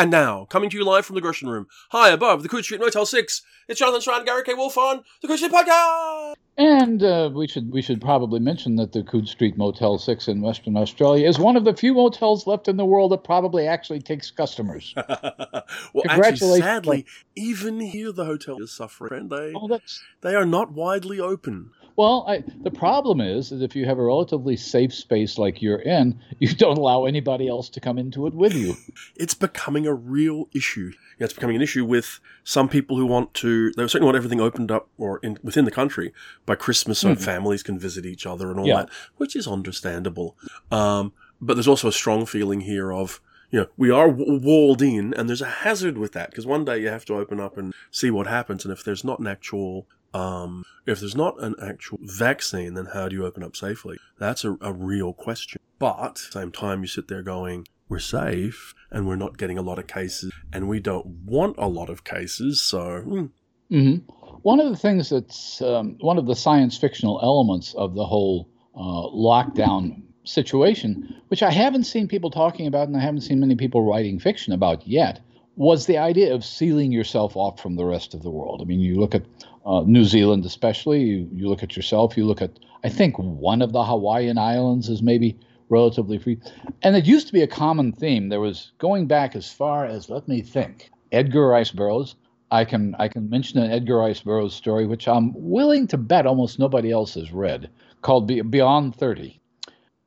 And now, coming to you live from the Gresham Room, high above the Coode Street Motel 6, it's Jonathan Strahan and Gary K. Wolfe on the Coode Street Podcast! And uh, we should we should probably mention that the Coode Street Motel 6 in Western Australia is one of the few motels left in the world that probably actually takes customers. well, actually, sadly, even here the hotel is suffering. They, oh, they are not widely open. Well, I, the problem is that if you have a relatively safe space like you're in, you don't allow anybody else to come into it with you. it's becoming a real issue. Yeah, it's becoming an issue with some people who want to. They certainly want everything opened up or in, within the country by Christmas, so mm. families can visit each other and all yeah. that, which is understandable. Um, but there's also a strong feeling here of you know, we are walled in, and there's a hazard with that because one day you have to open up and see what happens. And if there's not an actual um, if there's not an actual vaccine, then how do you open up safely? That's a, a real question. But same time, you sit there going, we're safe and we're not getting a lot of cases and we don't want a lot of cases. So, hmm. mm-hmm. one of the things that's um, one of the science fictional elements of the whole uh, lockdown situation, which I haven't seen people talking about and I haven't seen many people writing fiction about yet, was the idea of sealing yourself off from the rest of the world. I mean, you look at uh, New Zealand, especially, you, you look at yourself, you look at, I think one of the Hawaiian Islands is maybe relatively free. And it used to be a common theme. There was going back as far as, let me think, Edgar Rice Burroughs. I can I can mention an Edgar Rice Burroughs story, which I'm willing to bet almost nobody else has read, called Beyond 30.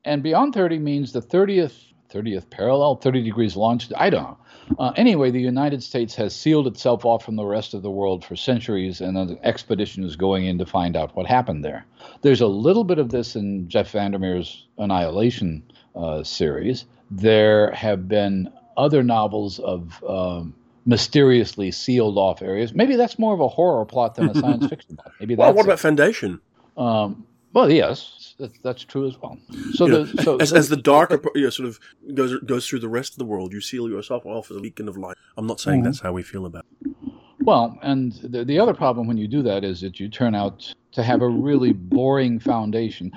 And Beyond 30 means the 30th 30th parallel, 30 degrees longitude. I don't know. Uh, anyway, the United States has sealed itself off from the rest of the world for centuries, and an expedition is going in to find out what happened there. There's a little bit of this in Jeff Vandermeer's Annihilation uh, series. There have been other novels of um, mysteriously sealed off areas. Maybe that's more of a horror plot than a science fiction plot. Maybe that's well, what about Foundation? Um, well, yes, that's, that's true as well. So, the, know, so as, so, as the darker you know, sort of goes goes through the rest of the world, you seal yourself off as a beacon of light. I'm not saying mm-hmm. that's how we feel about it. Well, and the, the other problem when you do that is that you turn out to have a really boring foundation.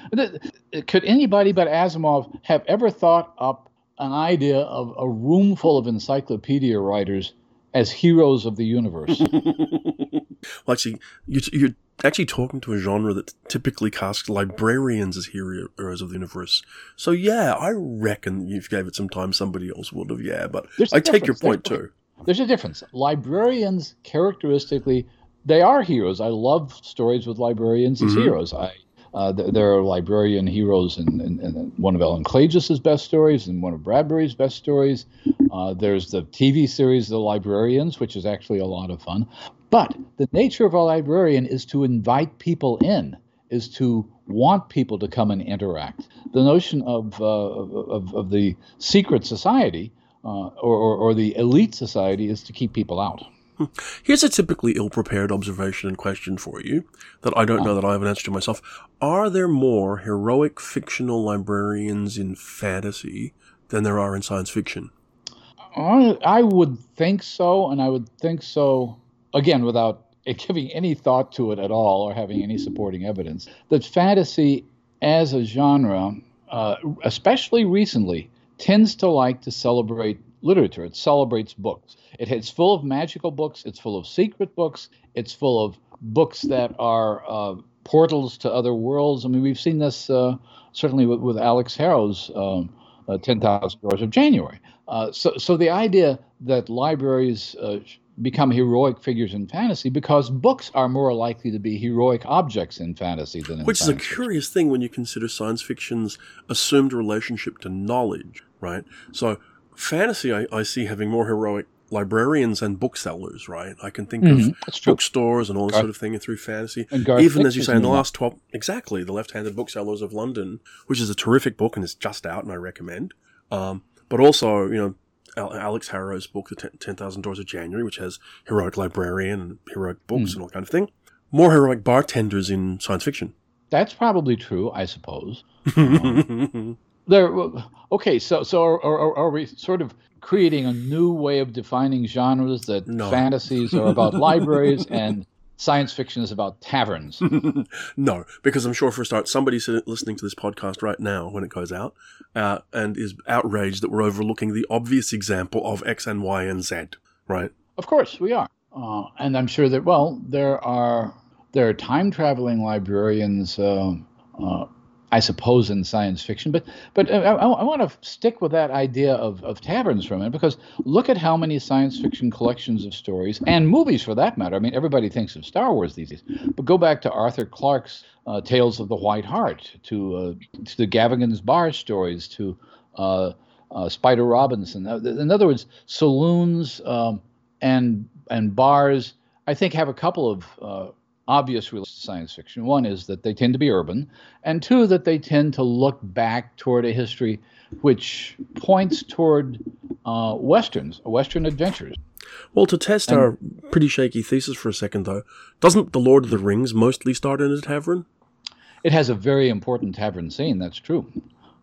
Could anybody but Asimov have ever thought up an idea of a room full of encyclopedia writers as heroes of the universe? well, actually, you, you're actually talking to a genre that typically casts librarians as heroes of the universe. So yeah, I reckon if you gave it some time, somebody else would have. Yeah, but I take your point there's, too. There's a difference. Librarians characteristically, they are heroes. I love stories with librarians as mm-hmm. heroes. I uh, there are librarian heroes in, in, in, one of Ellen Klages's best stories and one of Bradbury's best stories. Uh, there's the TV series The Librarians, which is actually a lot of fun. But the nature of a librarian is to invite people in, is to want people to come and interact. The notion of, uh, of, of, the secret society uh, or, or, or the elite society is to keep people out. Here's a typically ill prepared observation and question for you that I don't know that I have an answer to myself. Are there more heroic fictional librarians in fantasy than there are in science fiction? I, I would think so, and I would think so again, without giving any thought to it at all or having any supporting evidence, that fantasy as a genre, uh, especially recently, tends to like to celebrate literature. It celebrates books. It, it's full of magical books. It's full of secret books. It's full of books that are uh, portals to other worlds. I mean, we've seen this uh, certainly with, with, Alix Harrow's um, uh, 10,000 Doors of January. Uh, so, so the idea that libraries uh, become heroic figures in fantasy because books are more likely to be heroic objects in fantasy than in Which is a curious thing when you consider science fiction's assumed relationship to knowledge, right? So fantasy, I, I see having more heroic librarians and booksellers, right? I can think mm-hmm. of bookstores and all this Garth, sort of thing through fantasy. Even as you say, in the last 12, exactly, The Left Handed Booksellers of London, which is a terrific book and it's just out and I recommend. Um, but also, you know, Alix Harrow's book, The 10,000 Doors of January, which has heroic librarian and heroic books mm. and all kind of thing. More heroic bartenders in science fiction. That's probably true, I suppose. um, there, okay, so so are, are, are, we sort of creating a new way of defining genres that no. fantasies are about libraries and science fiction is about taverns. no, because I'm sure for a start, somebody's listening to this podcast right now when it goes out uh, and is outraged that we're overlooking the obvious example of X and Y and Z, right? Of course, we are. Uh, and I'm sure that, well, there are there are time traveling librarians uh, uh, I suppose, in science fiction. But but I, I, want to stick with that idea of, of taverns for a minute because look at how many science fiction collections of stories and movies, for that matter. I mean, everybody thinks of Star Wars these days, but go back to Arthur Clarke's uh, Tales of the White Hart, to uh, to the Gavagan's Bar stories, to uh, uh Spider Robinson. In other words, saloons um, and and bars. I think have a couple of obvious realistic science fiction. One is that they tend to be urban, and two, that they tend to look back toward a history which points toward uh, westerns, western adventures. Well, to test and, our pretty shaky thesis for a second, though, doesn't The Lord of the Rings mostly start in a tavern? It has a very important tavern scene, that's true.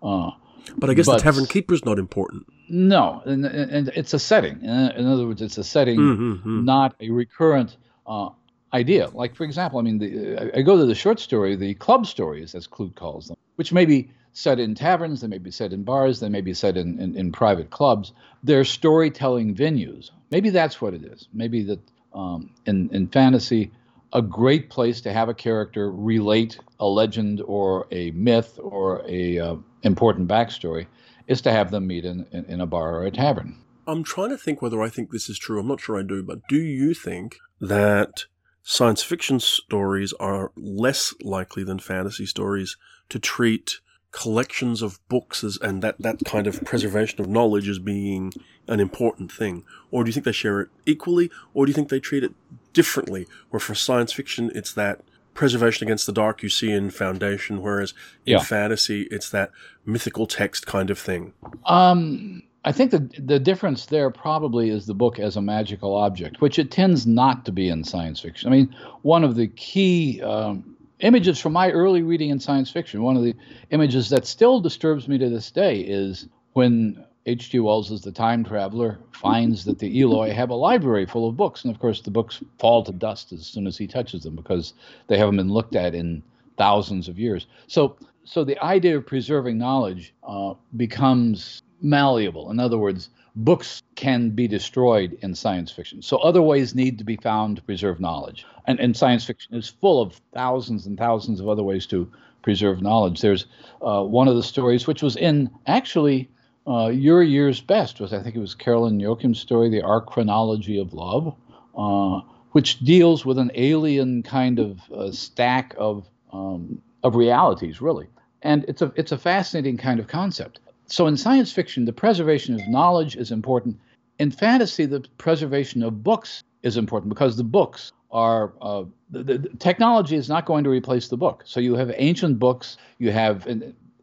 Uh, but I guess but, the tavern keeper's not important. No, and, and it's a setting. In other words, it's a setting, mm-hmm, mm-hmm. not a recurrent uh, idea. Like, for example, I mean, the, I go to the short story, the club stories, as Clute calls them, which may be set in taverns, they may be set in bars, they may be set in, in, in private clubs. They're storytelling venues. Maybe that's what it is. Maybe that um, in, in fantasy, a great place to have a character relate a legend or a myth or a uh, important backstory is to have them meet in, in, in a bar or a tavern. I'm trying to think whether I think this is true. I'm not sure I do, but do you think that science fiction stories are less likely than fantasy stories to treat collections of books as, and that, that kind of preservation of knowledge as being an important thing? Or do you think they share it equally? Or do you think they treat it differently? Where for science fiction, it's that preservation against the dark you see in Foundation, whereas in yeah. fantasy, it's that mythical text kind of thing? Um, I think the the difference there probably is the book as a magical object, which it tends not to be in science fiction. I mean, one of the key um, images from my early reading in science fiction, one of the images that still disturbs me to this day, is when H.G. Wells, as the time traveler, finds that the Eloi have a library full of books, and of course the books fall to dust as soon as he touches them because they haven't been looked at in thousands of years. So, so the idea of preserving knowledge uh, becomes malleable. In other words, books can be destroyed in science fiction. So other ways need to be found to preserve knowledge. And, and science fiction is full of thousands and thousands of other ways to preserve knowledge. There's uh, one of the stories which was in actually uh, your year's best was I think it was Caroline Yoachim's story, The Archronology of Love, uh, which deals with an alien kind of uh, stack of um, of realities, really. And it's a it's a fascinating kind of concept so in science fiction, the preservation of knowledge is important. In fantasy, the preservation of books is important because the books are uh, the, the, technology is not going to replace the book. So you have ancient books, you have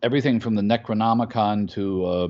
everything from the Necronomicon to uh,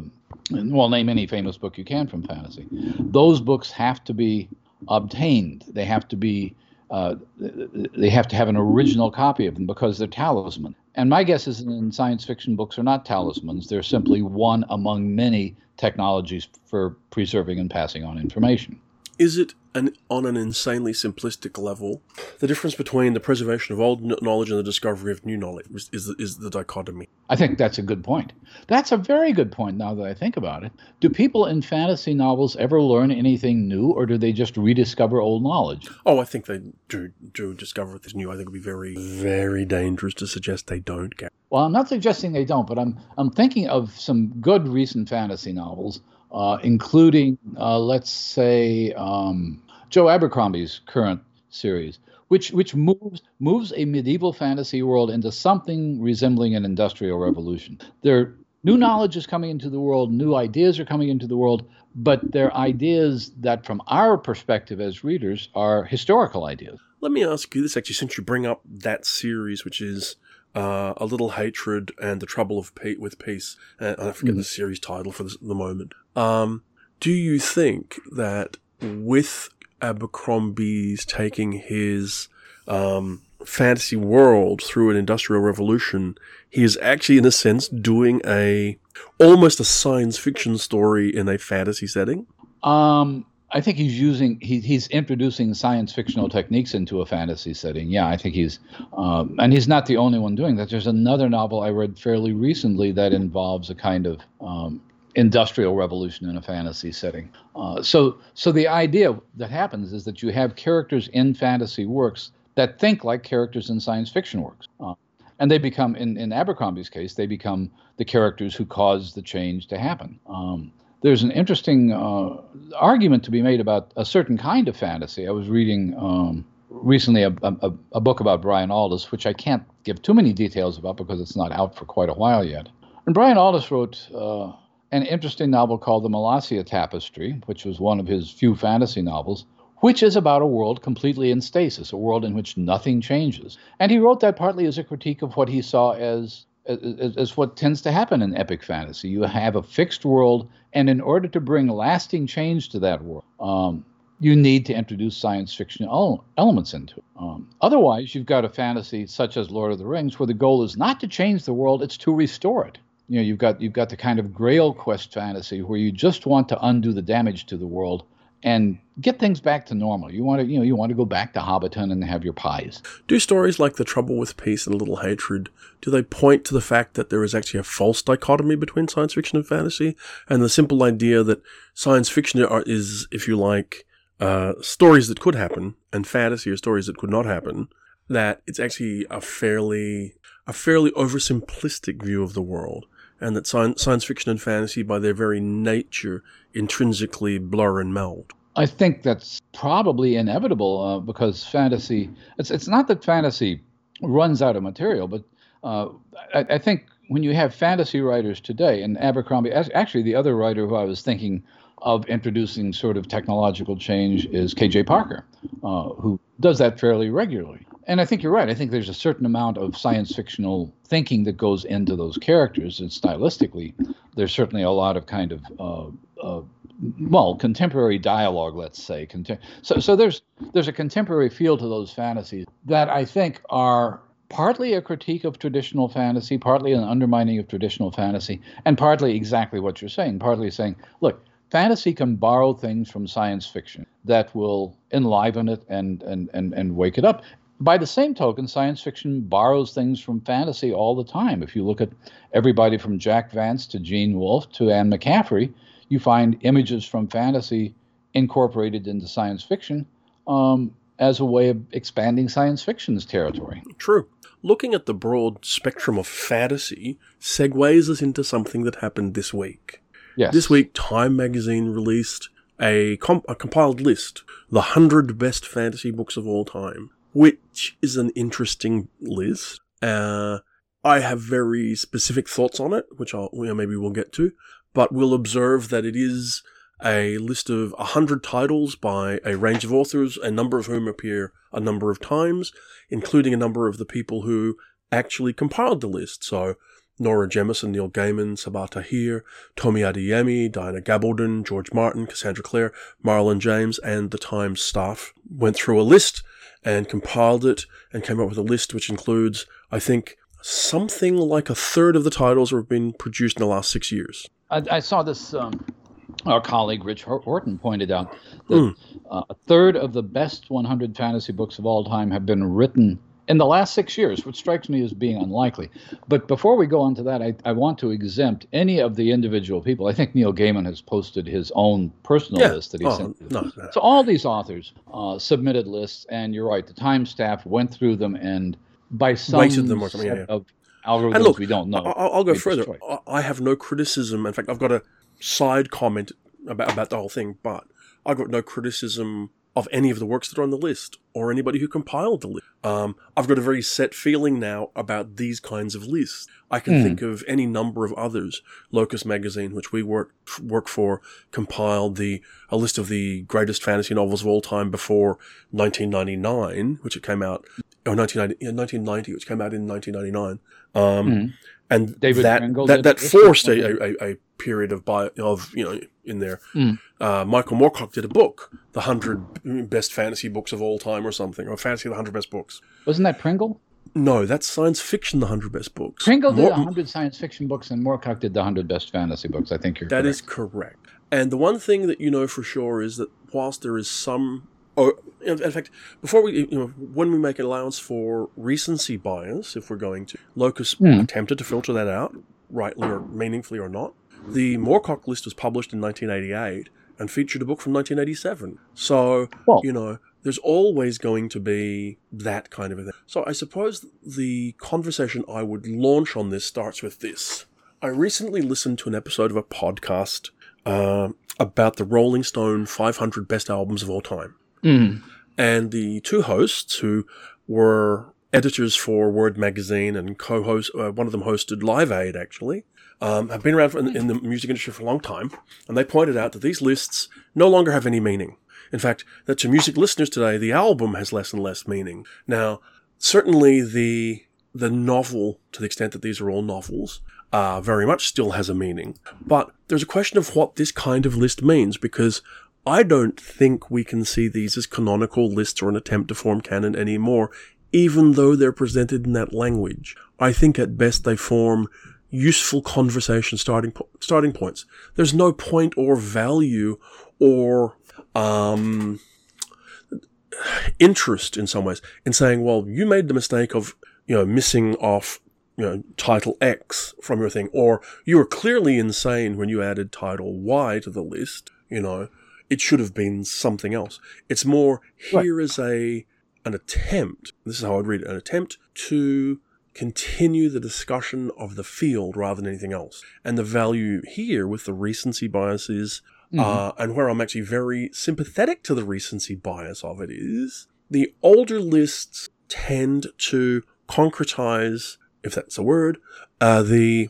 well, name any famous book you can from fantasy. Those books have to be obtained. They have to be uh, they have to have an original copy of them because they're talisman. And my guess is in science fiction books are not talismans. They're simply one among many technologies for preserving and passing on information. Is it an, on an insanely simplistic level, the difference between the preservation of old knowledge and the discovery of new knowledge is, is, the, is the dichotomy? I think that's a good point. That's a very good point now that I think about it. Do people in fantasy novels ever learn anything new, or do they just rediscover old knowledge? Oh, I think they do, do discover things new. I think it would be very, very dangerous to suggest they don't. Get. Well, I'm not suggesting they don't, but I'm, I'm thinking of some good recent fantasy novels uh, including, uh, let's say, um, Joe Abercrombie's current series, which which moves moves a medieval fantasy world into something resembling an industrial revolution. There, new knowledge is coming into the world, new ideas are coming into the world, but they're ideas that, from our perspective as readers, are historical ideas. Let me ask you this actually, since you bring up that series, which is uh, A Little Hatred and The Trouble of Pete with Peace. Uh, I forget mm-hmm. the series title for this, the moment. Um, do you think that with Abercrombie's taking his um, fantasy world through an industrial revolution, he is actually, in a sense, doing a almost a science fiction story in a fantasy setting? Um, I think he's using he, he's introducing science fictional techniques into a fantasy setting. Yeah, I think he's um, and he's not the only one doing that. There's another novel I read fairly recently that involves a kind of um, industrial revolution in a fantasy setting. Uh, so so the idea that happens is that you have characters in fantasy works that think like characters in science fiction works. Uh, and they become in, in abercrombie's case they become the characters who cause the change to happen um, there's an interesting uh, argument to be made about a certain kind of fantasy. I was reading um, recently a, a, a, book about Brian Aldiss, which I can't give too many details about because it's not out for quite a while yet. And Brian Aldiss wrote uh, an interesting novel called The Malacia Tapestry, which was one of his few fantasy novels, which is about a world completely in stasis, a world in which nothing changes. And he wrote that partly as a critique of what he saw as is what tends to happen in epic fantasy. You have a fixed world, and in order to bring lasting change to that world, um, you need to introduce science fiction elements into it. Um, otherwise, you've got a fantasy such as Lord of the Rings, where the goal is not to change the world; it's to restore it. You know, you've got you've got the kind of Grail quest fantasy where you just want to undo the damage to the world and get things back to normal. You want to, you know, you want to go back to Hobbiton and have your pies. Do stories like The Trouble with Peace and Little Hatred, do they point to the fact that there is actually a false dichotomy between science fiction and fantasy? And the simple idea that science fiction is, if you like, uh, stories that could happen, and fantasy are stories that could not happen, that it's actually a fairly, a fairly oversimplistic view of the world and that science, science fiction and fantasy, by their very nature, intrinsically blur and meld. I think that's probably inevitable uh, because fantasy. It's it's not that fantasy runs out of material, but uh, I, I, think when you have fantasy writers today, and Abercrombie, actually the other writer who I was thinking of introducing sort of technological change is K.J. Parker, uh, who does that fairly regularly and I think you're right. I think there's a certain amount of science fictional thinking that goes into those characters, and stylistically, there's certainly a lot of kind of uh, uh, well, contemporary dialogue, let's say. So, so there's there's a contemporary feel to those fantasies that I think are partly a critique of traditional fantasy, partly an undermining of traditional fantasy, and partly exactly what you're saying. Partly saying, look, fantasy can borrow things from science fiction that will enliven it and and and, and wake it up by the same token, science fiction borrows things from fantasy all the time. If you look at everybody from Jack Vance to Gene Wolfe to Anne McCaffrey, you find images from fantasy incorporated into science fiction um, as a way of expanding science fiction's territory. True. Looking at the broad spectrum of fantasy segues us into something that happened this week. Yes. This week, Time magazine released a, comp- a compiled list, the 100 best fantasy books of all time which is an interesting list. Uh, I have very specific thoughts on it, which I'll, maybe we'll get to, but we'll observe that it is a list of 100 titles by a range of authors, a number of whom appear a number of times, including a number of the people who actually compiled the list. So, Nora Jemisin, Neil Gaiman, Sabaa Tahir, Tomi Adeyemi, Diana Gabaldon, George Martin, Cassandra Clare, Marlon James, and the Times staff went through a list and compiled it and came up with a list which includes, I think, something like a third of the titles that have been produced in the last six years. I, I saw this. Um, our colleague Rich Horton pointed out that mm. uh, a third of the best 100 fantasy books of all time have been written in the last six years, which strikes me as being unlikely. But before we go on to that, I, I want to exempt any of the individual people. I think Neil Gaiman has posted his own personal yeah. list that he oh, sent. No, no. So all these authors uh, submitted lists, and you're right, the time staff went through them and by some weighted them or something. Yeah, yeah. of algorithms and look, we don't know. I'll, I'll go further. I have no criticism. In fact, I've got a side comment about about the whole thing, but I've got no criticism of any of the works that are on the list or anybody who compiled the list. Um, I've got a very set feeling now about these kinds of lists. I can mm. think of any number of others. Locus Magazine, which we work work for, compiled the a list of the greatest fantasy novels of all time before 1999, which it came out, or 1990, 1990 which came out in 1999. Um, mm and David that that, that forced a, a, a, period of bio, of you know in there. Mm. Uh, Michael Moorcock did a book, the hundred best fantasy books of all time, or something, or fantasy the hundred best books. Wasn't that Pringle? No, that's science fiction. The hundred best books. Pringle did Mor- hundred science fiction books, and Moorcock did the hundred best fantasy books. I think you're. That correct. is correct. And the one thing that you know for sure is that whilst there is some, oh, in fact, before we, you know, when we make an allowance for recency bias, if we're going to, Locus Hmm. attempted to filter that out, rightly or meaningfully or not. The Moorcock list was published in 1988 and featured a book from 1987. So, Well- you know, there's always going to be that kind of a thing. So I suppose the conversation I would launch on this starts with this. I recently listened to an episode of a podcast uh, about the Rolling Stone 500 best albums of all time. Mm. And the two hosts, who were editors for Word Magazine and co-host, uh, one of them hosted Live Aid actually, um, have been around in, in the music industry for a long time, and they pointed out that these lists no longer have any meaning. In fact, that to music listeners today, the album has less and less meaning. Now, certainly the the novel, to the extent that these are all novels, uh, very much still has a meaning. But there's a question of what this kind of list means because I don't think we can see these as canonical lists or an attempt to form canon anymore, even though they're presented in that language. I think at best they form useful conversation starting po- starting points. There's no point or value or um, interest in some ways in saying, well, you made the mistake of you know missing off you know title X from your thing, or you were clearly insane when you added title Y to the list. You know, it should have been something else. It's more here is a an attempt. This is how I'd read it: an attempt to continue the discussion of the field rather than anything else. And the value here with the recency bias is, uh, and where I'm actually very sympathetic to the recency bias of it is, the older lists tend to concretize, if that's a word, uh, the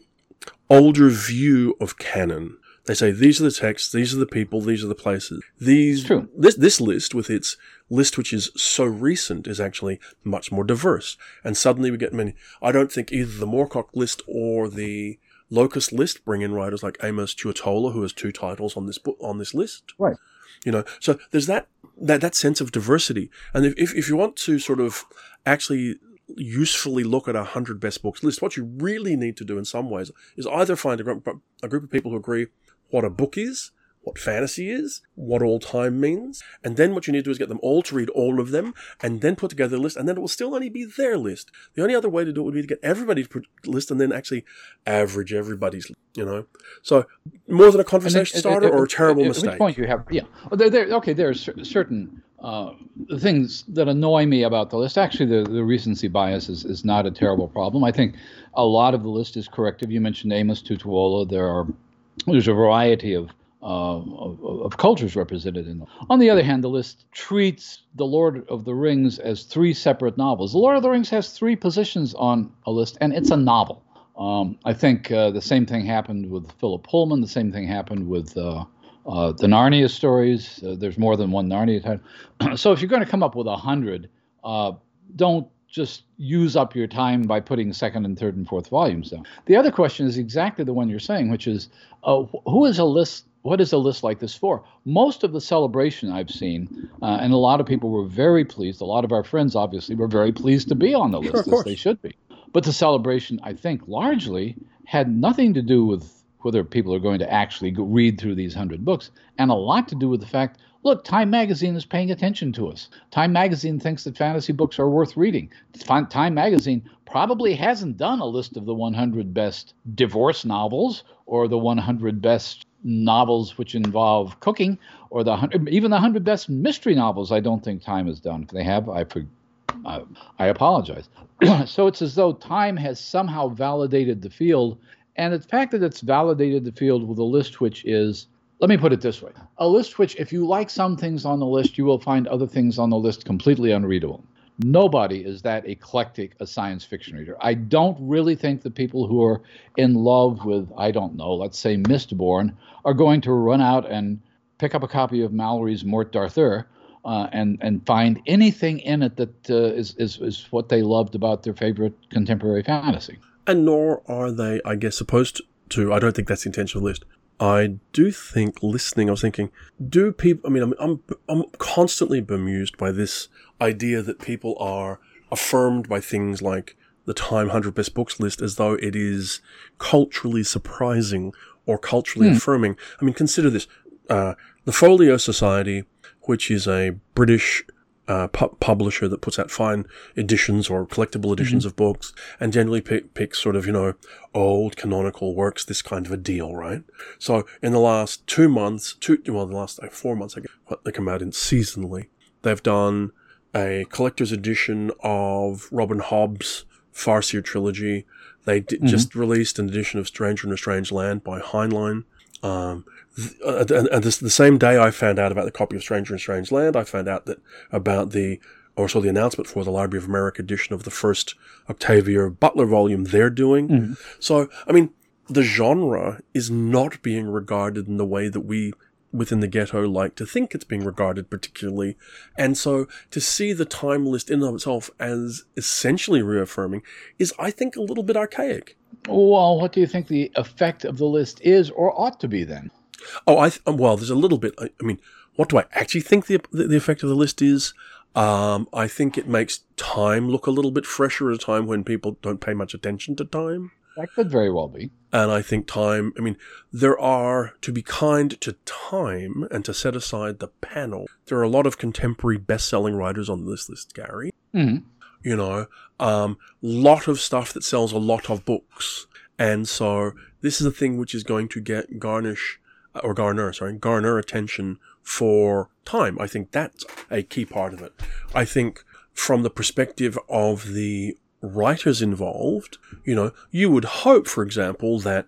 older view of canon. They say these are the texts, these are the people, these are the places. These True. this this list with its list which is so recent is actually much more diverse. And suddenly we get many I don't think either the Moorcock list or the Locus list bring in writers like Amos Tutuola, who has two titles on this book on this list. Right. You know, so there's that that that sense of diversity. And if if, if you want to sort of actually usefully look at a hundred best books list, what you really need to do in some ways is either find a group, a group of people who agree what a book is, what fantasy is, what all time means, and then what you need to do is get them all to read all of them, and then put together a list, and then it will still only be their list. The only other way to do it would be to get everybody to put a list and then actually average everybody's, you know. So more than a conversation then- starter at- or a at- terrible at mistake. which point you have, yeah. There, there, okay, there are certain uh, things that annoy me about the list. Actually, the, the recency bias is, is not a terrible problem. I think a lot of the list is corrective. You mentioned Amos Tutuola. There are there's a variety of, uh, of of cultures represented in them. On the other hand, the list treats The Lord of the Rings as three separate novels. The Lord of the Rings has three positions on a list, and it's a novel. Um, I think uh, the same thing happened with Philip Pullman. The same thing happened with uh, uh, the Narnia stories. Uh, there's more than one Narnia title. so if you're going to come up with a hundred, uh, don't just use up your time by putting second and third and fourth volumes down. The other question is exactly the one you're saying, which is uh, who is a list? What is a list like this for? Most of the celebration I've seen, uh, and a lot of people were very pleased. A lot of our friends, obviously, were very pleased to be on the list, of as they should be. But the celebration, I think, largely had nothing to do with whether people are going to actually go read through these hundred books, and a lot to do with the fact look, Time Magazine is paying attention to us. Time Magazine thinks that fantasy books are worth reading. Time Magazine probably hasn't done a list of the 100 best divorce novels or the 100 best novels which involve cooking or the 100, even the 100 best mystery novels. I don't think Time has done. If they have, I I, I apologize. so it's as though Time has somehow validated the field, and the fact that it's validated the field with a list which is, let me put it this way, a list which, if you like some things on the list, you will find other things on the list completely unreadable. Nobody is that eclectic a science fiction reader. I don't really think the people who are in love with, I don't know, let's say Mistborn, are going to run out and pick up a copy of Mallory's Mort d'Arthur uh, and and find anything in it that uh, is, is is what they loved about their favorite contemporary fantasy. and nor are they, I guess, supposed to. I don't think that's the intention of the list. I do think listening, I was thinking, do people, I mean, I'm, I'm, I'm constantly bemused by this idea that people are affirmed by things like the Time 100 Best Books list as though it is culturally surprising or culturally affirming. I mean, consider this. uh, the Folio Society, which is a British uh, pu- publisher that puts out fine editions or collectible editions mm-hmm. of books and generally pick, picks sort of, you know, old canonical works, this kind of a deal, right? So in the last two months, two, well, the last like, four months, I guess, they come out in seasonally, they've done a collector's edition of Robin Hobb's Farseer trilogy. They d- mm-hmm. just released an edition of Stranger in a Strange Land by Heinlein. Um, uh, and this, the same day I found out about the copy of Stranger in Strange Land, I found out that about the or saw the announcement for the Library of America edition of the first Octavia Butler volume they're doing. Mm-hmm. So, I mean, the genre is not being regarded in the way that we within the ghetto like to think it's being regarded particularly. And so to see the time list in and of itself as essentially reaffirming is, I think, a little bit archaic. Well, what do you think the effect of the list is or ought to be then? Oh, I th- well, there's a little bit. I, I, mean, what do I actually think the the effect of the list is? Um, I think it makes time look a little bit fresher at a time when people don't pay much attention to time. That could very well be. And I think time, I mean, there are, to be kind to time and to set aside the panel, there are a lot of contemporary best selling writers on this list, Gary. Mm-hmm. You know, um, lot of stuff that sells a lot of books. And so this is a thing which is going to get garnish Uh, or garner, sorry, garner attention for time. I think that's a key part of it. I think from the perspective of the writers involved, you know, you would hope, for example, that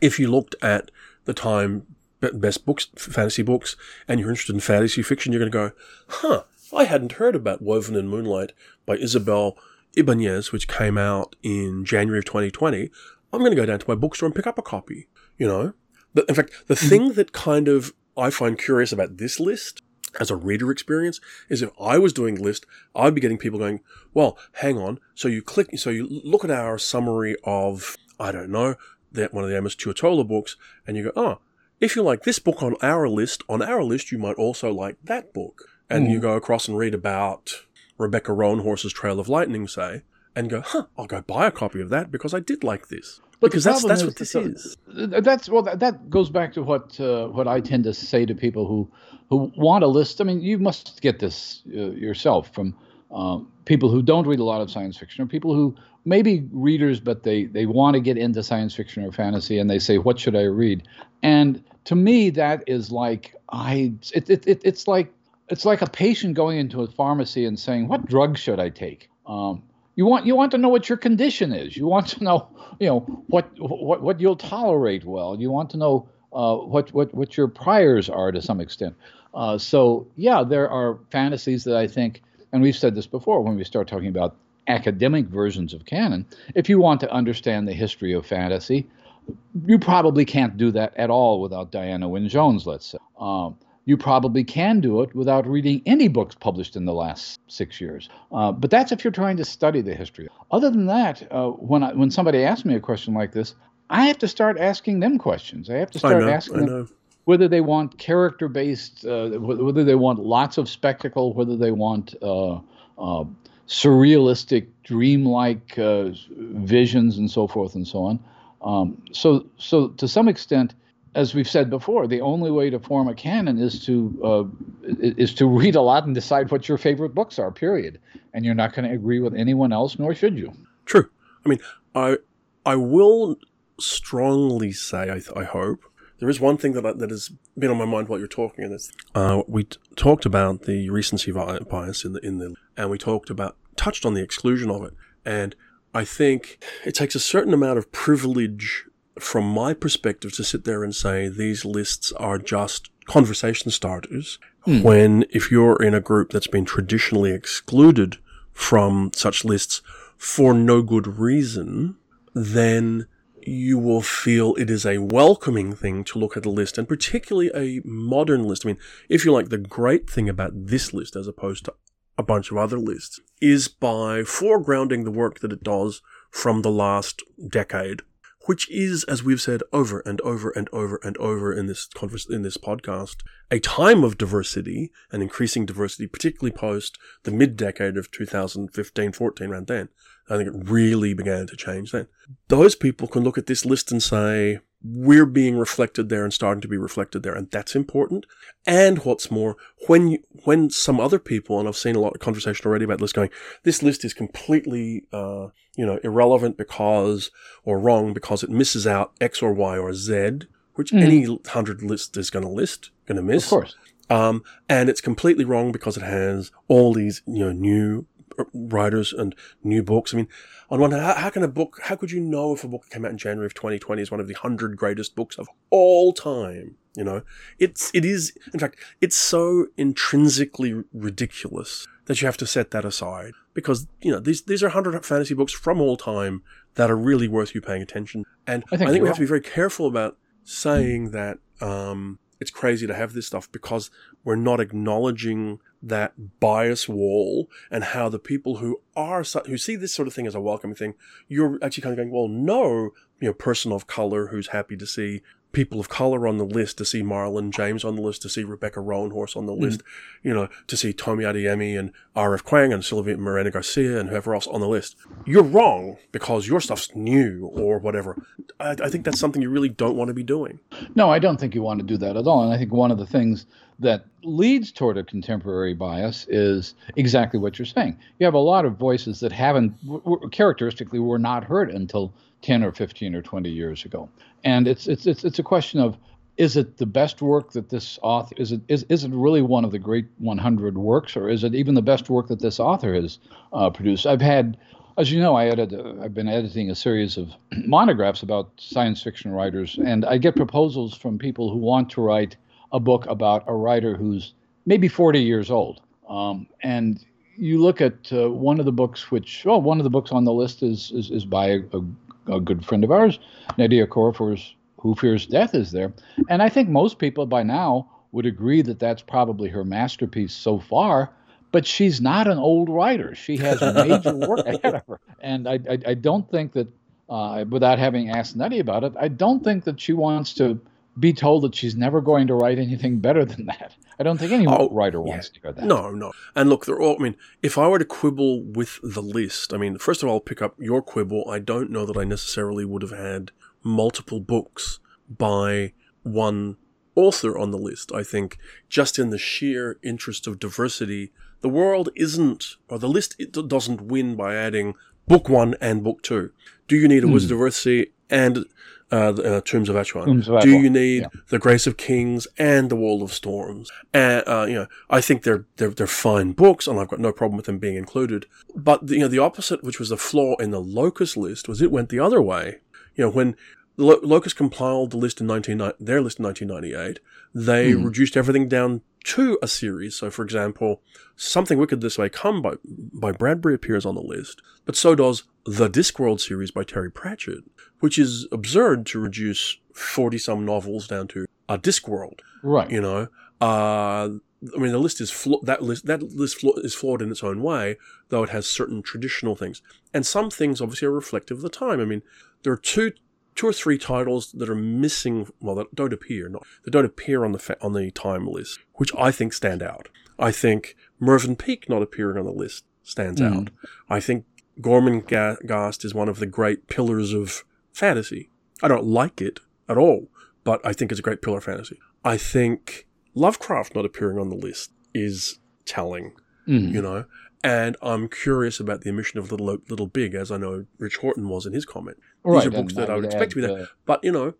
if you looked at the time best books, fantasy books, and you're interested in fantasy fiction, you're going to go, huh, I hadn't heard about Woven in Moonlight by Isabel Ibanez, which came out in January of 2020. I'm going to go down to my bookstore and pick up a copy, you know? In fact, the mm-hmm. thing that kind of I find curious about this list as a reader experience is if I was doing list, I'd be getting people going, well, hang on. So you click, so you look at our summary of, I don't know, that one of the Amos Tutuola books, and you go, oh, if you like this book on our list, on our list, you might also like that book. And mm. you go across and read about Rebecca Roanhorse's Trail of Lightning, say, and go, huh, I'll go buy a copy of that because I did like this. But because that's that's is, what this is. That's well, that, that goes back to what uh, what I tend to say to people who who want a list. I mean, you must get this uh, yourself from um, people who don't read a lot of science fiction, or people who maybe readers, but they they want to get into science fiction or fantasy, and they say, "What should I read?" And to me, that is like I it, it, it it's like it's like a patient going into a pharmacy and saying, "What drug should I take?" Um, you want you want to know what your condition is. You want to know you know what what what you'll tolerate well. You want to know uh, what what what your priors are to some extent. Uh, so yeah, there are fantasies that I think, and we've said this before when we start talking about academic versions of canon. If you want to understand the history of fantasy, you probably can't do that at all without Diana Wynne Jones. Let's say. Um, you probably can do it without reading any books published in the last six years. Uh, but that's if you're trying to study the history. Other than that, uh, when I, when somebody asks me a question like this, I have to start asking them questions. I have to start know, asking them whether they want character based, uh, whether they want lots of spectacle, whether they want uh, uh, surrealistic, dreamlike uh, visions, and so forth and so on. Um, so, so to some extent, as we've said before, the only way to form a canon is to uh, is to read a lot and decide what your favorite books are. Period. And you're not going to agree with anyone else, nor should you. True. I mean, I I will strongly say, I, I hope there is one thing that I, that has been on my mind while you're talking, and it's uh, we t- talked about the recency bias in the in the, and we talked about touched on the exclusion of it, and I think it takes a certain amount of privilege from my perspective, to sit there and say these lists are just conversation starters, mm. when if you're in a group that's been traditionally excluded from such lists for no good reason, then you will feel it is a welcoming thing to look at a list, and particularly a modern list. I mean, if you like, the great thing about this list, as opposed to a bunch of other lists, is by foregrounding the work that it does from the last decade which is, as we've said over and over and over and over in this converse, in this podcast, a time of diversity and increasing diversity, particularly post the mid decade of 2015, 14, around then. I think it really began to change then. Those people can look at this list and say, we're being reflected there and starting to be reflected there, and that's important. And what's more, when you, when some other people, and I've seen a lot of conversation already about this, going, this list is completely, uh, you know, irrelevant because or wrong because it misses out X or Y or Z, which mm. any hundred list is going to list, going to miss. Of course. Um, and it's completely wrong because it has all these, you know, new writers and new books. I mean, on one hand, how, how, can a book, how could you know if a book that came out in January of 2020 is one of the 100 greatest books of all time? You know, it's, it is, in fact, it's so intrinsically ridiculous that you have to set that aside because, you know, these, these are 100 fantasy books from all time that are really worth you paying attention. And I think, I think we have to be very careful about saying that, um, it's crazy to have this stuff because we're not acknowledging that bias wall and how the people who are who see this sort of thing as a welcoming thing, you're actually kind of going, well, no, you know, person of color who's happy to see people of color on the list, to see Marlon James on the list, to see Rebecca Roanhorse on the mm. list, you know, to see Tomi Adeyemi and R.F. Kuang and Silvia Moreno Garcia and whoever else on the list. You're wrong because your stuff's new or whatever. I, I think that's something you really don't want to be doing. No, I don't think you want to do that at all. And I think one of the things that leads toward a contemporary bias is exactly what you're saying. You have a lot of voices that haven't, characteristically, were not heard until 10 or 15 or 20 years ago. And it's it's it's it's a question of is it the best work that this author is it is, is it really one of the great 100 works or is it even the best work that this author has uh, produced i've had as you know i edit uh, i've been editing a series of monographs about science fiction writers and i get proposals from people who want to write a book about a writer who's maybe 40 years old um, and you look at uh, one of the books which well one of the books on the list is is, is by a, a a good friend of ours, Nnedi Okorafor's Who Fears Death is there. And I think most people by now would agree that that's probably her masterpiece so far. But she's not an old writer. She has major work ahead of her. And I, I, I don't think that, uh, without having asked Nnedi about it, I don't think that she wants to be told that she's never going to write anything better than that. I don't think any oh, writer wants yeah. to hear that. No, no. And look, they're all. I mean, if I were to quibble with the list, I mean, first of all, I'll pick up your quibble. I don't know that I necessarily would have had multiple books by one author on the list. I think just in the sheer interest of diversity, the world isn't, or the list it doesn't win by adding book one and book two. Do you need a mm. Wizard of Earthsea and uh, uh, Tombs of Atuan? Do you need yeah. the Grace of Kings and the Wall of Storms? And uh, you know, I think they're they're they're fine books, and I've got no problem with them being included. But the, you know, the opposite, which was the flaw in the Locus list, was it went the other way. You know, when Locus compiled the list in 19, their list in 1998, they mm. reduced everything down to a series. So, for example, Something Wicked This Way Come by, by Bradbury appears on the list, but so does the Discworld series by Terry Pratchett, which is absurd to reduce 40 some novels down to a Discworld. Right. You know, uh, I mean, the list is fla- that list that list fla- is flawed in its own way, though it has certain traditional things, and some things obviously are reflective of the time. I mean, there are two two or three titles that are missing, well, that don't appear, not, that don't appear on the fa- on the time list, which I think stand out. I think Mervyn Peake not appearing on the list stands mm. out. I think Gormenghast is one of the great pillars of fantasy. I don't like it at all, but I think it's a great pillar of fantasy. I think Lovecraft not appearing on the list is telling, mm. you know. And I'm curious about the omission of Little Little Big, as I know Rich Horton was in his comment. These are books that I would expect to be there. But, you know,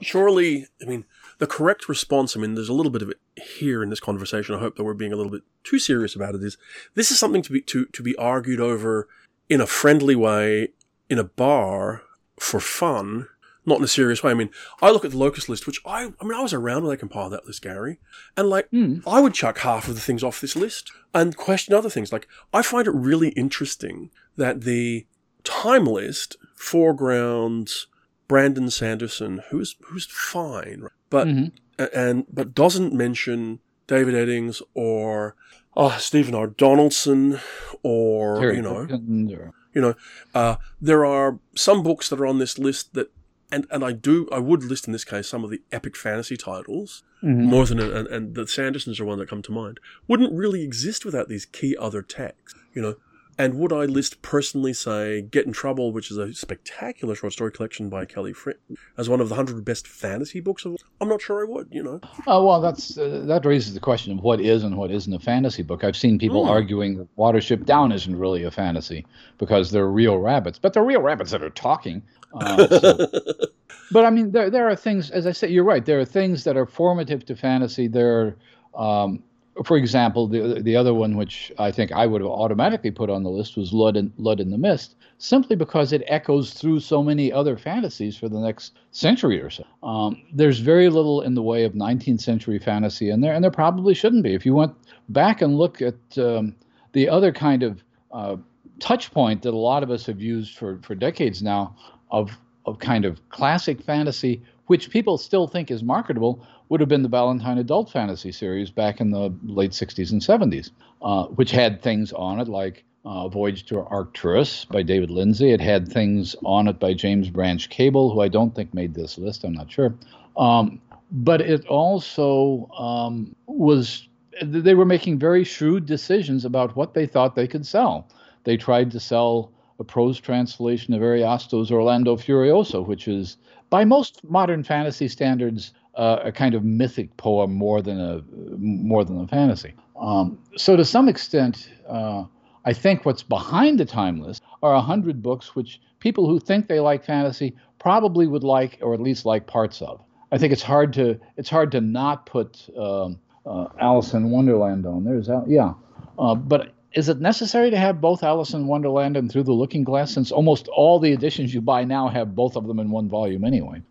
surely, I mean, the correct response, I mean, there's a little bit of it here in this conversation. I hope that we're being a little bit too serious about it. Is this is something to be to, to be argued over in a friendly way in a bar for fun, not in a serious way. I mean, I look at the locus list, which I, I mean, I was around when they compiled that list, Gary, and like, mm. I would chuck half of the things off this list and question other things. Like, I find it really interesting that the time list foregrounds Brandon Sanderson, who's who's fine, but mm-hmm. and but doesn't mention David Eddings or oh, Stephen R. Donaldson or Terry you know or... you know uh, there are some books that are on this list that and and I do I would list in this case some of the epic fantasy titles mm-hmm. more than and, and the Sandersons are one that come to mind wouldn't really exist without these key other texts you know And would I list personally, say, Get in Trouble, which is a spectacular short story collection by Kelly Frick, as one of the hundred best fantasy books of? I'm not sure I would. You know. Oh well, that's uh, that raises the question of what is and what isn't a fantasy book. I've seen people mm. arguing that Watership Down isn't really a fantasy because they're real rabbits, but they're real rabbits that are talking. Uh, so. but I mean, there there are things, as I said, you're right. There are things that are formative to fantasy. There are um, for example, the the other one, which I think I would have automatically put on the list, was Lud in, Lud in the Mist, simply because it echoes through so many other fantasies for the next century or so. Um, there's very little in the way of 19th century fantasy in there, and there probably shouldn't be. If you went back and look at um, the other kind of uh, touch point that a lot of us have used for, for decades now of of kind of classic fantasy, which people still think is marketable, would have been the Ballantine Adult Fantasy series back in the late 60s and 70s, uh, which had things on it like uh, Voyage to Arcturus by David Lindsay. It had things on it by James Branch Cabell, who I don't think made this list, I'm not sure. Um, but it also um, was, they were making very shrewd decisions about what they thought they could sell. They tried to sell a prose translation of Ariosto's Orlando Furioso, which is, by most modern fantasy standards, uh, a kind of mythic poem more than a more than a fantasy. Um, so to some extent, uh, I think what's behind the time list are a hundred books which people who think they like fantasy probably would like, or at least like parts of. I think it's hard to it's hard to not put um, uh, Alice in Wonderland on there. Is that yeah? Uh, but is it necessary to have both Alice in Wonderland and Through the Looking Glass, since almost all the editions you buy now have both of them in one volume anyway?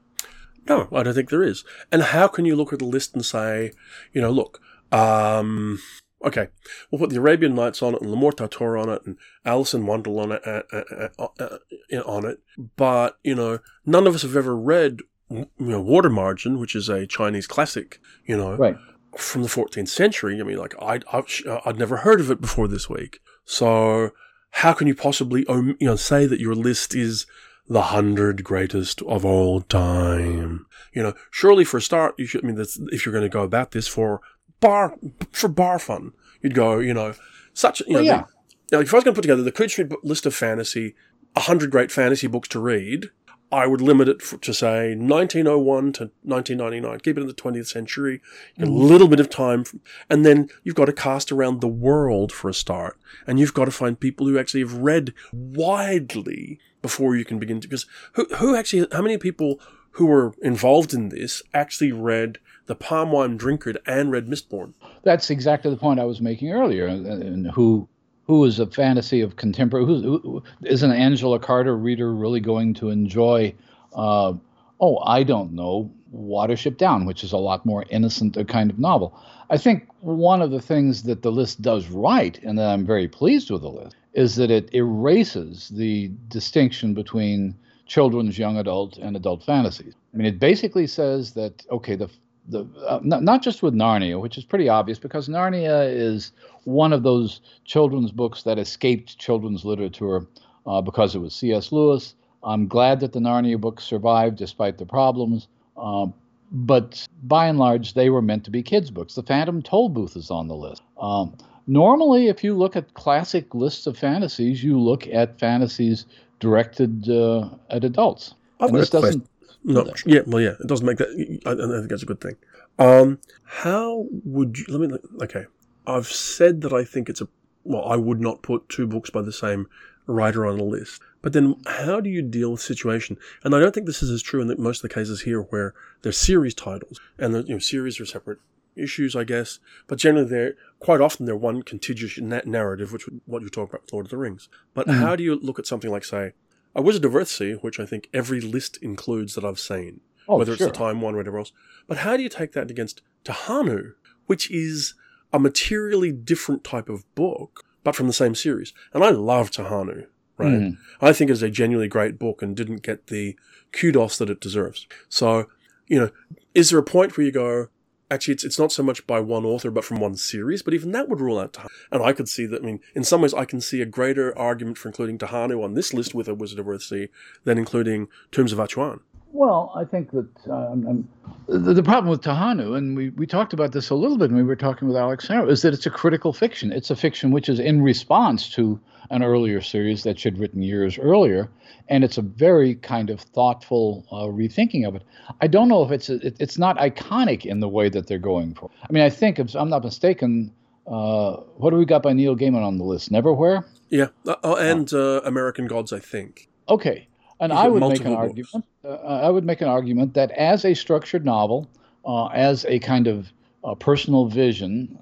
No, I don't think there is. And how can you look at the list and say, you know, look, um, okay, we'll put the Arabian Nights on it and Le Morte d'Arthur on it and Alice in Wonderland uh, uh, uh, uh, on it, but, you know, none of us have ever read, you know, Water Margin, which is a Chinese classic, you know, right. from the 14th century. I mean, like, I'd, I'd, I'd never heard of it before this week. So how can you possibly, you know, say that your list is the hundred greatest of all time. You know, surely for a start, you should, I mean, that's, if you're going to go about this for bar, for bar fun, you'd go, you know, such, you know, well, yeah. the, now if I was going to put together the Street list of fantasy, a hundred great fantasy books to read, I would limit it for, to say 1901 to 1999. Keep it in the 20th century. Mm. A little bit of time. and then you've got to cast around the world for a start. And you've got to find people who actually have read widely before you can begin to, because who, who actually, how many people who were involved in this actually read the Palm Wine Drinkard and read Mistborn? That's exactly the point I was making earlier. And who, who is a fantasy of contemporary, who, who is an Angela Carter reader really going to enjoy, uh, oh, I don't know, Watership Down, which is a lot more innocent a kind of novel. I think one of the things that the list does right, and that I'm very pleased with the list, is that it erases the distinction between children's young adult and adult fantasies. I mean, it basically says that okay, the the uh, not, not just with Narnia, which is pretty obvious because Narnia is one of those children's books that escaped children's literature uh, because it was C.S. Lewis. I'm glad that the Narnia books survived despite the problems. Uh, but by and large, they were meant to be kids' books. The Phantom Tollbooth is on the list. Um, normally, if you look at classic lists of fantasies, you look at fantasies directed uh, at adults. I've and this doesn't. No, yeah, well, yeah, it doesn't make that. I, I think that's a good thing. Um, how would you? Let me. Okay, I've said that I think it's a. Well, I would not put two books by the same writer on a list. But then, how do you deal with the situation? And I don't think this is as true in the, most of the cases here, where they're series titles, and the you know series are separate issues, I guess. But generally, they're quite often they're one contiguous narrative, which what you talk about Lord of the Rings. But mm-hmm. how do you look at something like, say, A Wizard of Earthsea, which I think every list includes that I've seen, oh, whether sure. it's the Time one or whatever else. But how do you take that against Tehanu, which is a materially different type of book, but from the same series? And I love Tehanu. Right. Mm. I think it's a genuinely great book and didn't get the kudos that it deserves. So, you know, is there a point where you go, actually it's, it's not so much by one author but from one series but even that would rule out Tehanu. and I could see that I mean in some ways I can see a greater argument for including Tehanu on this list with a Wizard of Earthsea than including Tombs of Atuan Well, I think that um, the, the, problem with Tehanu, and we, we talked about this a little bit when we were talking with Alix Harrow, is that it's a critical fiction. It's a fiction which is in response to an earlier series that she'd written years earlier, and it's a very kind of thoughtful uh, rethinking of it. I don't know if it's a, it, it's not iconic in the way that they're going for. I mean, I think if I'm not mistaken, uh, what do we got by Neil Gaiman on the list? Neverwhere. Yeah, uh, oh, and uh, American Gods, I think. Okay, and I would make an books. argument. Uh, I would make an argument that as a structured novel, uh, as a kind of personal vision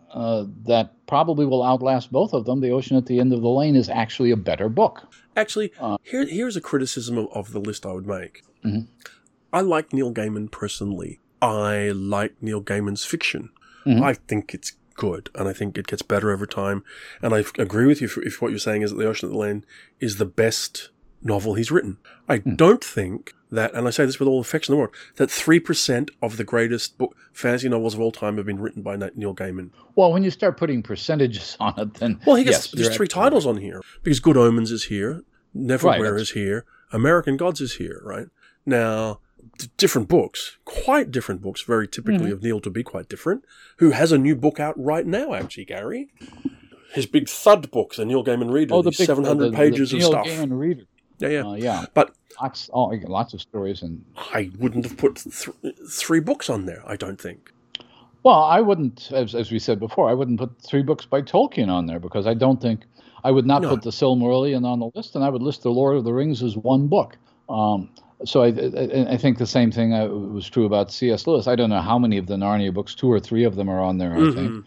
that probably will outlast both of them, The Ocean at the End of the Lane is actually a better book. Actually, here here's a criticism of, of, the list I would make. Mm-hmm. I like Neil Gaiman personally. I like Neil Gaiman's fiction. Mm-hmm. I think it's good, and I think it gets better over time. And I agree with you if, if what you're saying is that The Ocean at the Lane is the best novel he's written. I mm. don't think that, and I say this with all affection in the world, that 3% of the greatest book, fantasy novels of all time have been written by Neil Gaiman. Well, when you start putting percentages on it, then. Well, he gets, yes, there's three titles on here because Good Omens is here, Neverwhere right, is here, American Gods is here, right? Now, different books, quite different books, very typically mm-hmm. of Neil to be quite different, who has a new book out right now, actually, Gary. His big thud book, the Neil Gaiman Reader, oh, the big, 700 the, pages the, the of Neil stuff. Gaiman Reader. Yeah, yeah. Uh, yeah. But lots, oh, lots of stories. and I wouldn't have put th- three books on there, I don't think. Well, I wouldn't, as, as we said before, I wouldn't put three books by Tolkien on there because I don't think I would not no. put the Silmarillion on the list, and I would list the Lord of the Rings as one book. Um, so I, I, I, think the same thing uh, was true about C.S. Lewis. I don't know how many of the Narnia books, two or three of them are on there. Mm-hmm. I think.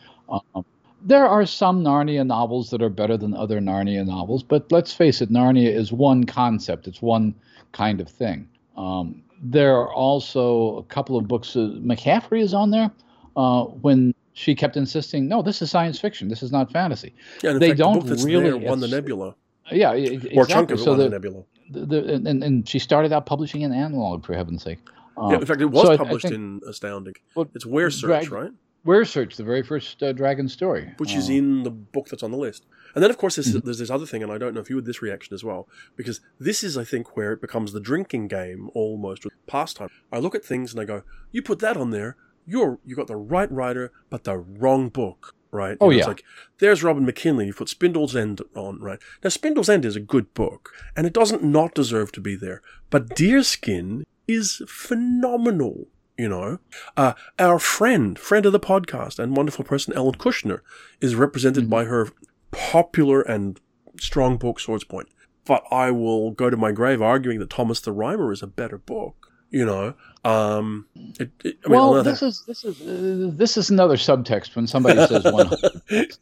Um, there are some Narnia novels that are better than other Narnia novels, but let's face it, Narnia is one concept. It's one kind of thing. Um, there are also a couple of books. Uh, McCaffrey is on there. Uh, when she kept insisting, no, this is science fiction. This is not fantasy. Yeah, they fact, don't the really won the Nebula. Yeah, exactly. or chunk of it so won the, the Nebula. The, the, and, and she started out publishing an analog, for heaven's sake. Um, yeah, in fact, it was so published I, I think, in Astounding. Well, it's Weyr Search, right? Weyr Search, the very first uh, Dragon story, which uh, is in the book that's on the list. And then, of course, there's, mm-hmm. there's this other thing, and I don't know if you had this reaction as well, because this is, I think, where it becomes the drinking game almost with pastime. I look at things and I go, "You put that on there, you're you got the right writer, but the wrong book." right? Oh, you know, yeah. It's like, there's Robin McKinley. You put Spindle's End on, right? Now, Spindle's End is a good book, and it doesn't not deserve to be there. But Deerskin is phenomenal, you know. Uh, our friend, friend of the podcast and wonderful person, Ellen Kushner, is represented mm-hmm. by her popular and strong book, Swordspoint. But I will go to my grave arguing that Thomas the Rhymer is a better book you know um it, it, I mean, well this is this is uh, this is another subtext when somebody says 100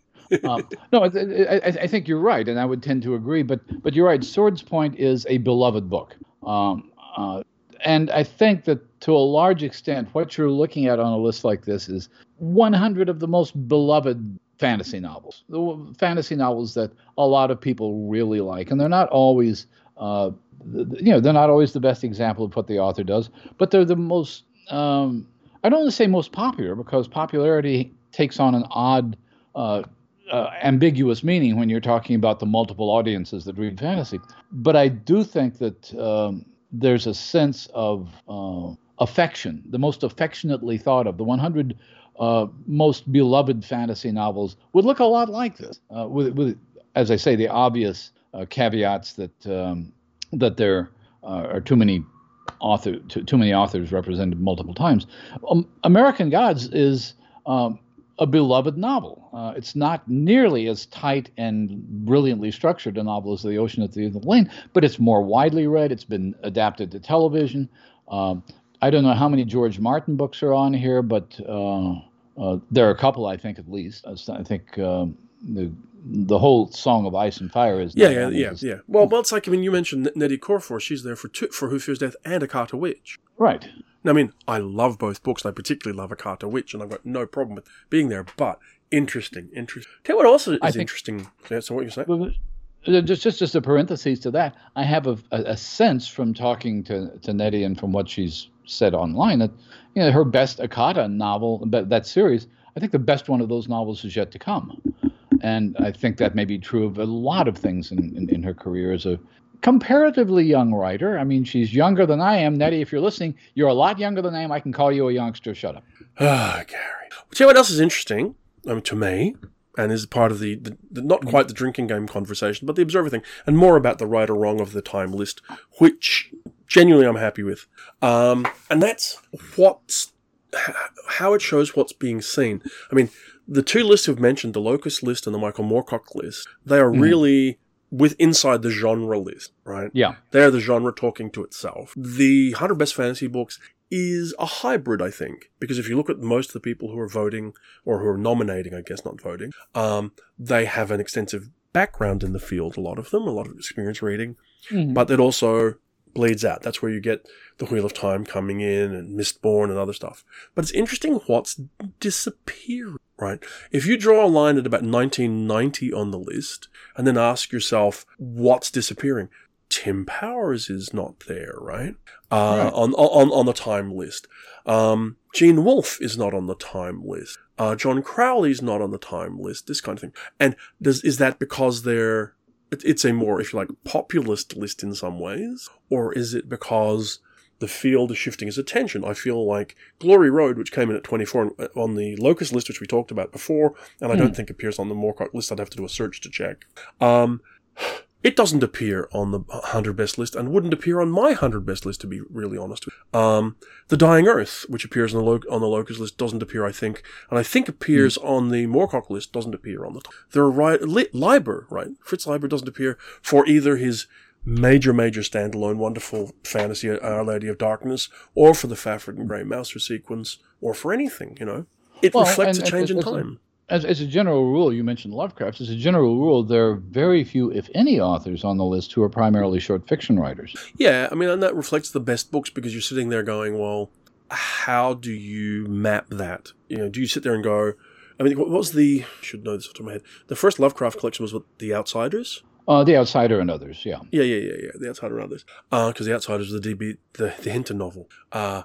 um, no I, I, think you're right and i would tend to agree but but you're right swords point is a beloved book um, uh, and i think that to a large extent what you're looking at on a list like this is 100 of the most beloved fantasy novels the fantasy novels that a lot of people really like and they're not always uh, you know, they're not always the best example of what the author does, but they're the most, um, I don't want to say most popular because popularity takes on an odd, uh, uh, ambiguous meaning when you're talking about the multiple audiences that read fantasy. But I do think that um, there's a sense of uh, affection, the most affectionately thought of. The 100 uh, most beloved fantasy novels would look a lot like this, uh, with, with, as I say, the obvious uh, caveats that um, that there uh, are too many author too, too, many authors represented multiple times. Um, American Gods is um, a beloved novel. Uh, it's not nearly as tight and brilliantly structured a novel as The Ocean at the End of the Lane, but it's more widely read. It's been adapted to television. Um, I don't know how many George Martin books are on here, but uh, uh, there are a couple, I think, at least. I think um, the the whole song of ice and fire is yeah yeah yeah yeah well well it's like I mean you mentioned Nnedi Okorafor she's there for two, for Who Fears Death and A Akata Witch right I mean I love both books and I particularly love Akata Witch and I've got no problem with being there but interesting interesting. Tell you what also is think, interesting. Yeah, so what you say? Just just just a parenthesis to that. I have a, a, sense from talking to to Nnedi and from what she's said online that you know her best Akata novel that, that series I think the best one of those novels is yet to come. And I think that may be true of a lot of things in, in, in her career as a comparatively young writer. I mean, she's younger than I am. Nnedi, if you're listening, you're a lot younger than I am. I can call you a youngster. Shut up. Ah, Gary. Well, tell you what else is interesting, mean, to me, and is part of the, the, the, not quite the drinking game conversation, but the observer thing, and more about the right or wrong of the time list, which genuinely I'm happy with. Um, and that's what's how it shows what's being seen. I mean, the two lists you've mentioned, the Locus list and the Michael Moorcock list, they are mm. really with inside the genre list, right? Yeah. They're the genre talking to itself. The 100 best fantasy books is a hybrid, I think, because if you look at most of the people who are voting or who are nominating, I guess not voting, um, they have an extensive background in the field, a lot of them, a lot of experience reading, mm-hmm. but it also bleeds out. That's where you get the Wheel of Time coming in and Mistborn and other stuff. But it's interesting what's disappearing, right? If you draw a line at about 1990 on the list and then ask yourself what's disappearing, Tim Powers is not there, right? Uh, right. On, on, on the time list. Um, Gene Wolfe is not on the time list. Uh, John Crowley's not on the time list, this kind of thing. And does, is that because they're, it's a more, if you like, populist list in some ways? Or is it because the field is shifting its attention. I feel like Glory Road, which came in at 24 on the Locus list, which we talked about before, and I mm. don't hmm. think appears on the Moorcock list. I'd have to do a search to check. Um, it doesn't appear on the 100 best list and wouldn't appear on my 100 best list, to be really honest. Um, the Dying Earth, which appears on the, Lo- on the Locus list, doesn't appear, I think. And I think appears mm. on the Moorcock list, doesn't appear on the top. There are right, Li- Leiber, right? Fritz Leiber doesn't appear for either his major, major standalone wonderful fantasy Our Lady of Darkness, or for the Fafhrd and Grey Mouser sequence, or for anything, you know. It well, reflects and, a change in time as, as a general rule, you mentioned Lovecraft. As a general rule, there are very few, if any, authors on the list who are primarily short fiction writers. Yeah, I mean, and that reflects the best books because you're sitting there going, well, how do you map that? You know, do you sit there and go, I mean, what was the, I should know this off the top of my head, the first Lovecraft collection was what, The Outsiders? Uh, the Outsider and others, yeah. Yeah, yeah, yeah, yeah. The Outsider and others. Because uh, The Outsider is the DB, the, the Hinton novel. Uh,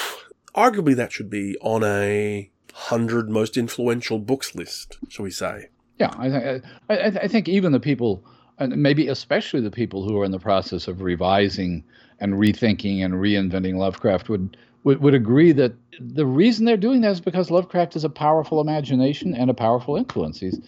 arguably, that should be on a hundred most influential books list, shall we say? Yeah, I think I, I think even the people, and maybe especially the people who are in the process of revising and rethinking and reinventing Lovecraft would, would would agree that the reason they're doing that is because Lovecraft is a powerful imagination and a powerful influence. He's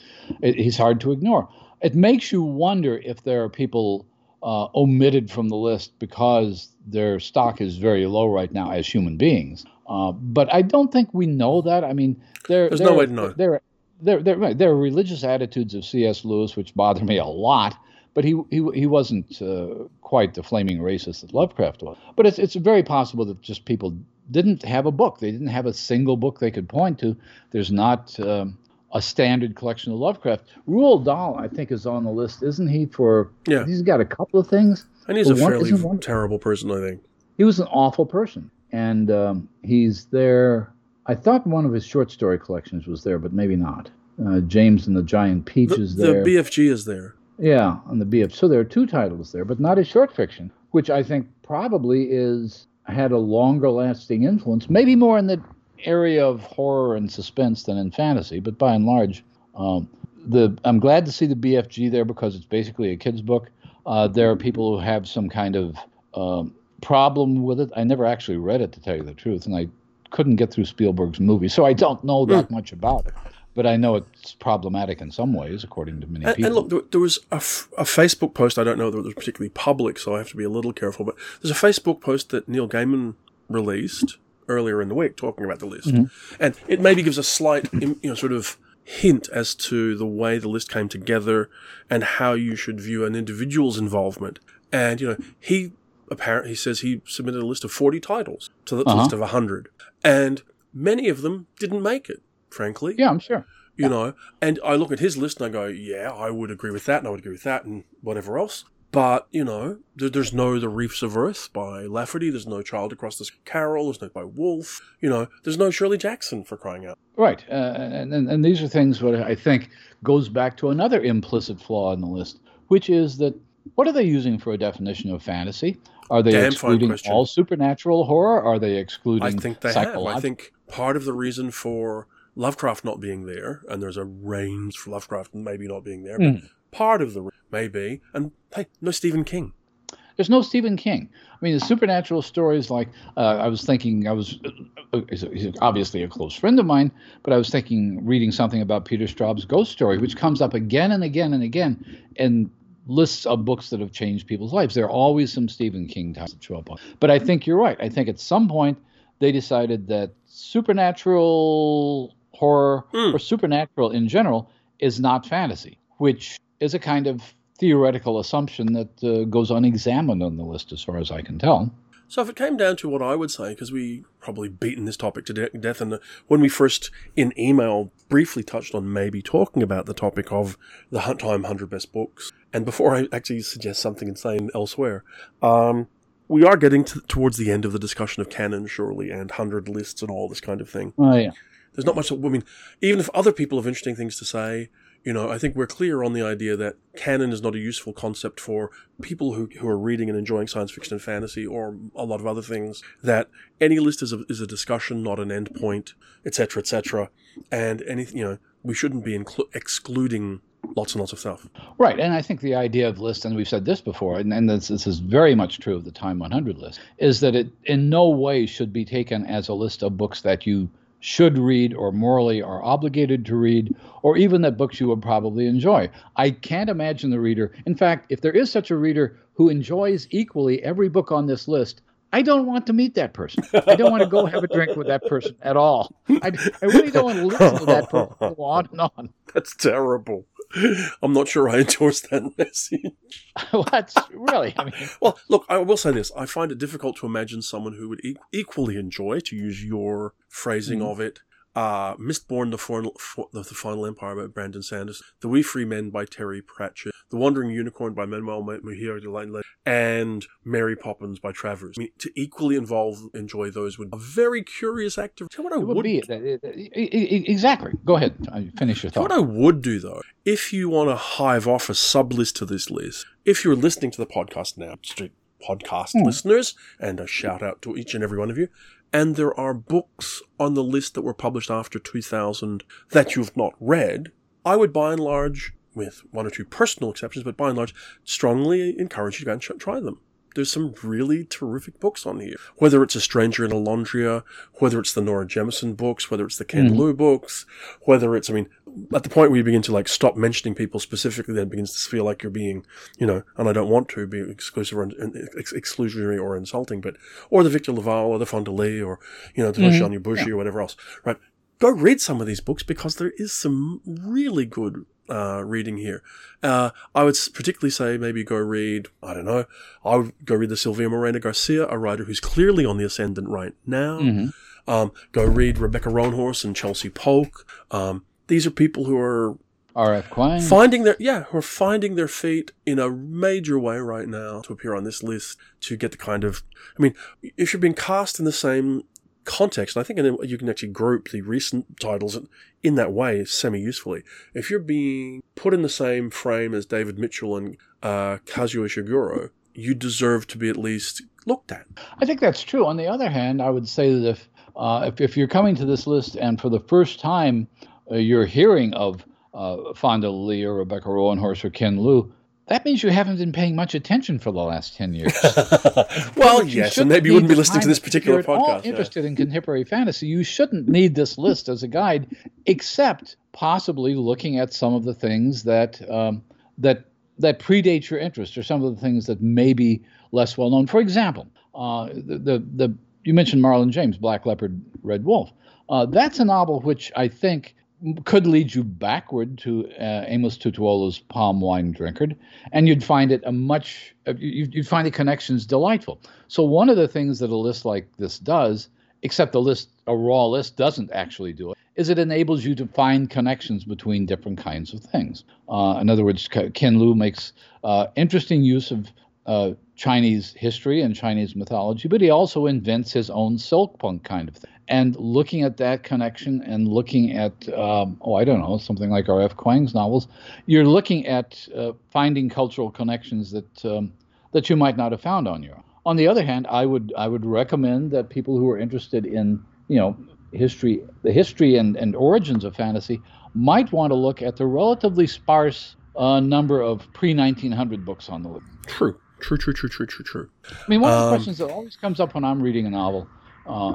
he's hard to ignore. It makes you wonder if there are people uh, omitted from the list because their stock is very low right now as human beings. Uh, but I don't think we know that. I mean, there, there's there, no way to know. There, there, there, there are religious attitudes of C.S. Lewis which bother me a lot. But he he, he wasn't uh, quite the flaming racist that Lovecraft was. But it's it's very possible that just people didn't have a book. They didn't have a single book they could point to. There's not um, a standard collection of Lovecraft. Roald Dahl, I think, is on the list, isn't he? For yeah, he's got a couple of things. And he's a one, fairly terrible person, I think. He was an awful person and um, he's there. I thought one of his short story collections was there, but maybe not. Uh, James and the Giant Peach the, is there. The BFG is there. Yeah, on the BF. So there are two titles there, but not his short fiction, which I think probably is had a longer lasting influence, maybe more in the area of horror and suspense than in fantasy, but by and large, um, the I'm glad to see the BFG there because it's basically a kid's book. Uh, there are people who have some kind of um, problem with it. I never actually read it to tell you the truth, and I couldn't get through Spielberg's movie, so I don't know that mm. much about it. But I know it's problematic in some ways, according to many and, people. And look, there, there was a, f- a Facebook post. I don't know that it was particularly public, so I have to be a little careful. But there's a Facebook post that Neil Gaiman released earlier in the week talking about the list, mm-hmm. and it maybe gives a slight, you know, sort of hint as to the way the list came together and how you should view an individual's involvement. And you know, he apparently he says he submitted a list of 40 titles to the uh-huh. list of 100 and many of them didn't make it frankly yeah i'm sure you yeah. know and i look at his list and i go yeah i would agree with that and i would agree with that and whatever else but you know there, there's no the reefs of earth by lafferty there's no child across the carol there's no by wolfe you know there's no shirley jackson for crying out right uh, and, and, and these are things what i think goes back to another implicit flaw in the list which is that what are they using for a definition of fantasy? Are they Damn excluding all supernatural horror? Are they excluding? I think they have. I think part of the reason for Lovecraft not being there, and there's a range for Lovecraft maybe not being there, but mm. Part of the maybe, and hey, no Stephen King. There's no Stephen King. I mean, the supernatural stories like uh, I was thinking, I was uh, he's obviously a close friend of mine, but I was thinking reading something about Peter Straub's Ghost Story, which comes up again and again and again, and lists of books that have changed people's lives. There are always some Stephen King titles that show up on. But I think you're right. I think at some point they decided that supernatural horror mm. or supernatural in general is not fantasy, which is a kind of theoretical assumption that uh, goes unexamined on the list, as far as I can tell. So, if it came down to what I would say, because we probably beaten this topic to de- death, and when we first in email briefly touched on maybe talking about the topic of the time 100 best books, and before I actually suggest something insane elsewhere, um, we are getting to, towards the end of the discussion of canon, surely, and 100 lists and all this kind of thing. Oh, yeah. There's not much, I mean, even if other people have interesting things to say, you know, I think we're clear on the idea that canon is not a useful concept for people who, who are reading and enjoying science fiction and fantasy or a lot of other things. That any list is a, is a discussion, not an endpoint, etc., etc. And anything, you know, we shouldn't be inclu- excluding lots and lots of stuff. Right, and I think the idea of list, and we've said this before, and, and this, this, is very much true of the Time 100 list, is that it in no way should be taken as a list of books that you should read or morally are obligated to read, or even that books you would probably enjoy. I can't imagine the reader. In fact, if there is such a reader who enjoys equally every book on this list, I don't want to meet that person. I don't want to go have a drink with that person at all. I, I really don't want to listen to that person go on and on. That's terrible. I'm not sure I endorse that message. that's really, I mean. Well, look, I will say this. I find it difficult to imagine someone who would e- equally enjoy, to use your phrasing mm. of it, uh, Mistborn, the final, the Final Empire by Brandon Sanderson, The Wee Free Men by Terry Pratchett, The Wandering Unicorn by Manuel Mujica de and Mary Poppins by Travers. I mean, to equally involve, enjoy those would be a very curious act of. Tell what I would, would be. Exactly. Go ahead. Finish your thought. What I would do though, if you want to hive off a sub list to this list, if you're listening to the podcast now, podcast mm. listeners, and a shout out to each and every one of you and there are books on the list that were published after 2000 that you've not read, I would by and large, with one or two personal exceptions, but by and large, strongly encourage you to go and try them there's some really terrific books on here. Whether it's A Stranger in Olondria, whether it's the Nora Jemisin books, whether it's the Ken mm. Liu books, whether it's, I mean, at the point where you begin to like stop mentioning people specifically, then begins to feel like you're being, you know, and I don't want to be exclusive or ex- exclusionary or insulting, but, or the Victor LaValle or the Fonda Lee or, you know, the mm-hmm. Bushi yeah. or whatever else, right? Go read some of these books because there is some really good uh, reading here. Uh, I would particularly say maybe go read, I don't know, I would go read the Silvia Moreno Garcia, a writer who's clearly on the ascendant right now. Mm-hmm. Um, go read Rebecca Roanhorse and Chelsea Polk. Um, these are people who are R.F. Finding their yeah, who are finding their feet in a major way right now to appear on this list to get the kind of I mean, if you're being cast in the same context, and I think you can actually group the recent titles in that way semi usefully. If you're being put in the same frame as David Mitchell and uh, Kazuo Ishiguro, you deserve to be at least looked at. I think that's true. On the other hand, I would say that if uh, if, if, you're coming to this list and for the first time you're hearing of uh, Fonda Lee or Rebecca Roanhorse or Ken Liu, that means you haven't been paying much attention for the last 10 years. well, yes, and maybe you wouldn't be listening to this particular if you're podcast. All interested in contemporary fantasy, you shouldn't need this list as a guide, except possibly looking at some of the things that um, that that predate your interest, or some of the things that may be less well known. For example, uh, the, the, the you mentioned Marlon James, Black Leopard, Red Wolf. Uh, that's a novel which I think could lead you backward to uh, Amos Tutuola's Palm Wine Drinkard, and you'd find it a much uh, you'd find the connections delightful. So one of the things that a list like this does, except the list a raw list doesn't actually do it, is it enables you to find connections between different kinds of things. Uh, in other words, Ken Liu makes uh, interesting use of uh, Chinese history and Chinese mythology, but he also invents his own silk punk kind of thing. And looking at that connection and looking at um, oh i don't know something like r.f kuang's novels you're looking at uh, finding cultural connections that um, that you might not have found on your own. On the other hand i would i would recommend that people who are interested in you know history the history and, and origins of fantasy might want to look at the relatively sparse uh, number of pre-1900 books on the list. True True, true, true, true, true, true. I mean, one of the um, questions that always comes up when I'm reading a novel, uh,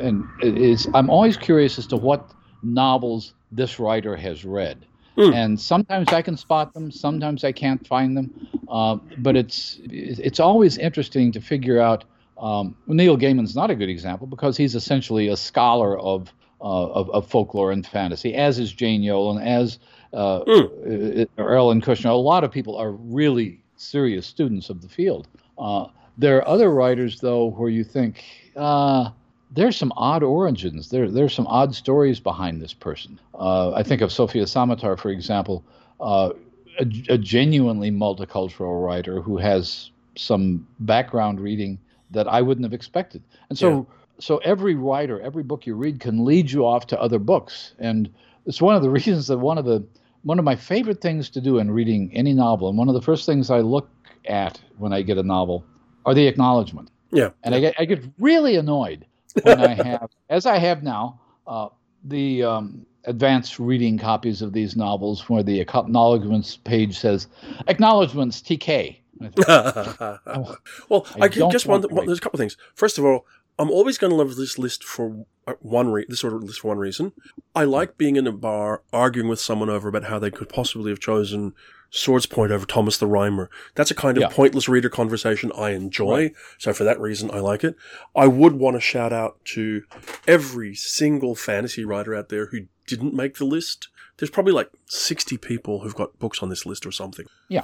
and is I'm always curious as to what novels this writer has read. Mm. And sometimes I can spot them, sometimes I can't find them. Uh, but it's it's always interesting to figure out. Um, Neil Gaiman's not a good example because he's essentially a scholar of uh, of, of, folklore and fantasy, as is Jane Yolen, as uh, mm. Ellen Kushner. A lot of people are really serious students of the field. Uh, there are other writers, though, where you think uh, there's some odd origins. There, there's some odd stories behind this person. Uh, I think of Sofia Samatar, for example, uh, a, a, genuinely multicultural writer who has some background reading that I wouldn't have expected. And so, yeah. so every writer, every book you read can lead you off to other books. And it's one of the reasons that one of the one of my favorite things to do in reading any novel, and one of the first things I look at when I get a novel, are the acknowledgement. Yeah. And I get I get really annoyed when I have, as I have now, uh, the um, advanced reading copies of these novels where the acknowledgments page says acknowledgments TK. well, I, I just want, want there's a couple of things. First of all, I'm always going to love this list for uh, one re- this of list for one reason. I like being in a bar arguing with someone over about how they could possibly have chosen Swordspoint over Thomas the Rhymer. That's a kind of yeah. pointless reader conversation I enjoy. Right. So for that reason, I like it. I would want to shout out to every single fantasy writer out there who didn't make the list. There's probably like 60 people who've got books on this list or something. Yeah.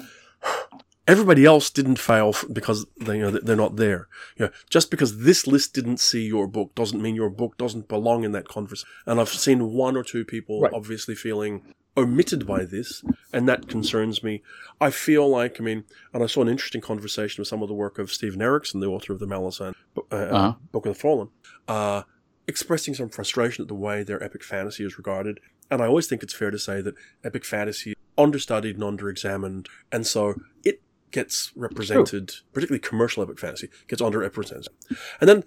Everybody else didn't fail because they, you know, they're not there. You know, just because this list didn't see your book doesn't mean your book doesn't belong in that conversation. And I've seen one or two people right. obviously feeling omitted by this, and that concerns me. I feel like, I mean, and I saw an interesting conversation with some of the work of Steven Erikson, the author of the Malazan uh, uh, uh-huh. Book of the Fallen, uh, expressing some frustration at the way their epic fantasy is regarded. And I always think it's fair to say that epic fantasy is understudied and underexamined, and so it gets represented, True. particularly commercial epic fantasy, gets underrepresented. And then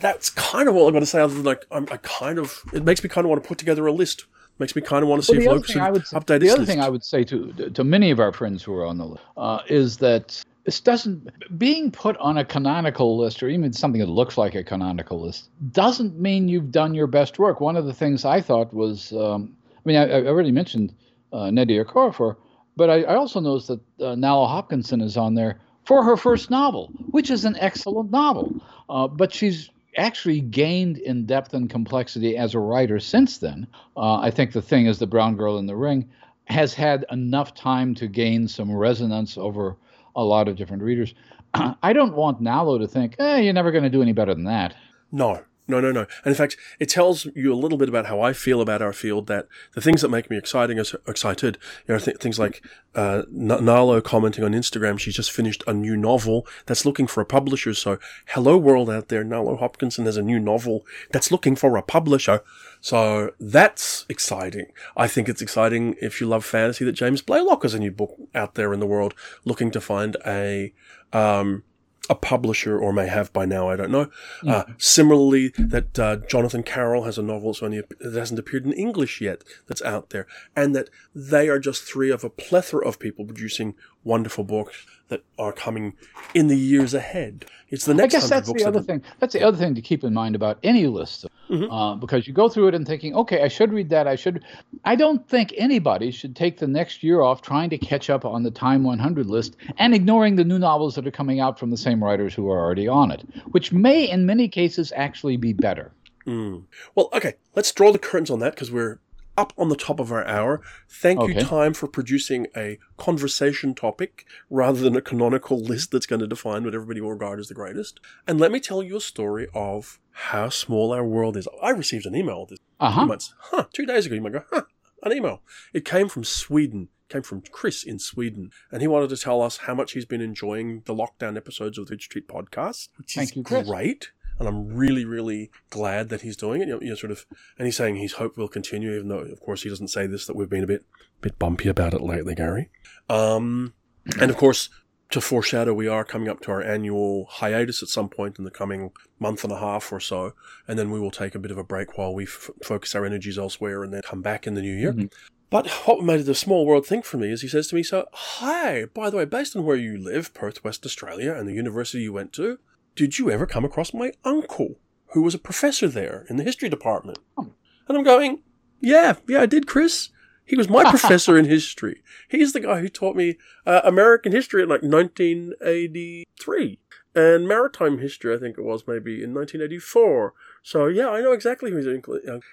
that's kind of all I'm going to say. Other than like, I'm, I kind of it makes me kind of want to put together a list makes me kind of want to see well, if Locus would update The other list. thing I would say to to many of our friends who are on the list uh, is that this doesn't being put on a canonical list or even something that looks like a canonical list doesn't mean you've done your best work. One of the things I thought was, um, I mean, I, I, already mentioned uh, Nnedi Okorafor, but I, I also noticed that uh, Nalo Hopkinson is on there for her first novel, which is an excellent novel. Uh, but she's actually gained in depth and complexity as a writer since then. Uh, I think the thing is, the Brown Girl in the Ring has had enough time to gain some resonance over a lot of different readers. I don't want Nalo to think, eh, you're never going to do any better than that. No, no, no, no. And in fact, it tells you a little bit about how I feel about our field. That the things that make me exciting is excited. You know, th- things like uh, Nalo commenting on Instagram. She's just finished a new novel that's looking for a publisher. So, hello world out there. Nalo Hopkinson has a new novel that's looking for a publisher. So that's exciting. I think it's exciting if you love fantasy that James Blaylock has a new book out there in the world looking to find a um, a publisher or may have by now. I don't know. Mm. Uh, similarly, that uh, Jonathan Carroll has a novel that's only that hasn't appeared in English yet that's out there, and that they are just three of a plethora of people producing wonderful books that are coming in the years ahead. It's the next. I guess that's the other thing. That's the other thing to keep in mind about any list, mm-hmm. uh, because you go through it and thinking, okay, I should read that. I should. I don't think anybody should take the next year off trying to catch up on the Time 100 list and ignoring the new novels that are coming out from the same writers who are already on it, which may, in many cases, actually be better. Mm. Well, okay, let's draw the curtains on that because we're up on the top of our hour. Thank okay. you, Time, for producing a conversation topic rather than a canonical list that's going to define what everybody will regard as the greatest. And let me tell you a story of how small our world is. I received an email this uh-huh. two months, huh, two days ago. You might go, huh, an email. It came from Sweden came from Chris in Sweden, and he wanted to tell us how much he's been enjoying the lockdown episodes of the Street podcast, which Thank is you, great and I'm really, really glad that he's doing it. You know, you know, sort of, and he's saying his hope will continue, even though, of course, he doesn't say this that we've been a bit, bit bumpy about it lately, Gary. Um, and of course, to foreshadow, we are coming up to our annual hiatus at some point in the coming month and a half or so, and then we will take a bit of a break while we f- focus our energies elsewhere, and then come back in the new year. Mm-hmm. But what made it a small world thing for me is he says to me, So, hi, by the way, based on where you live, Perth, West Australia, and the university you went to, did you ever come across my uncle, who was a professor there in the history department? And I'm going, Yeah, yeah, I did, Chris. He was my professor in history. He's the guy who taught me uh, American history in like 1983 and maritime history, I think it was maybe in 1984. So yeah, I know exactly who's in.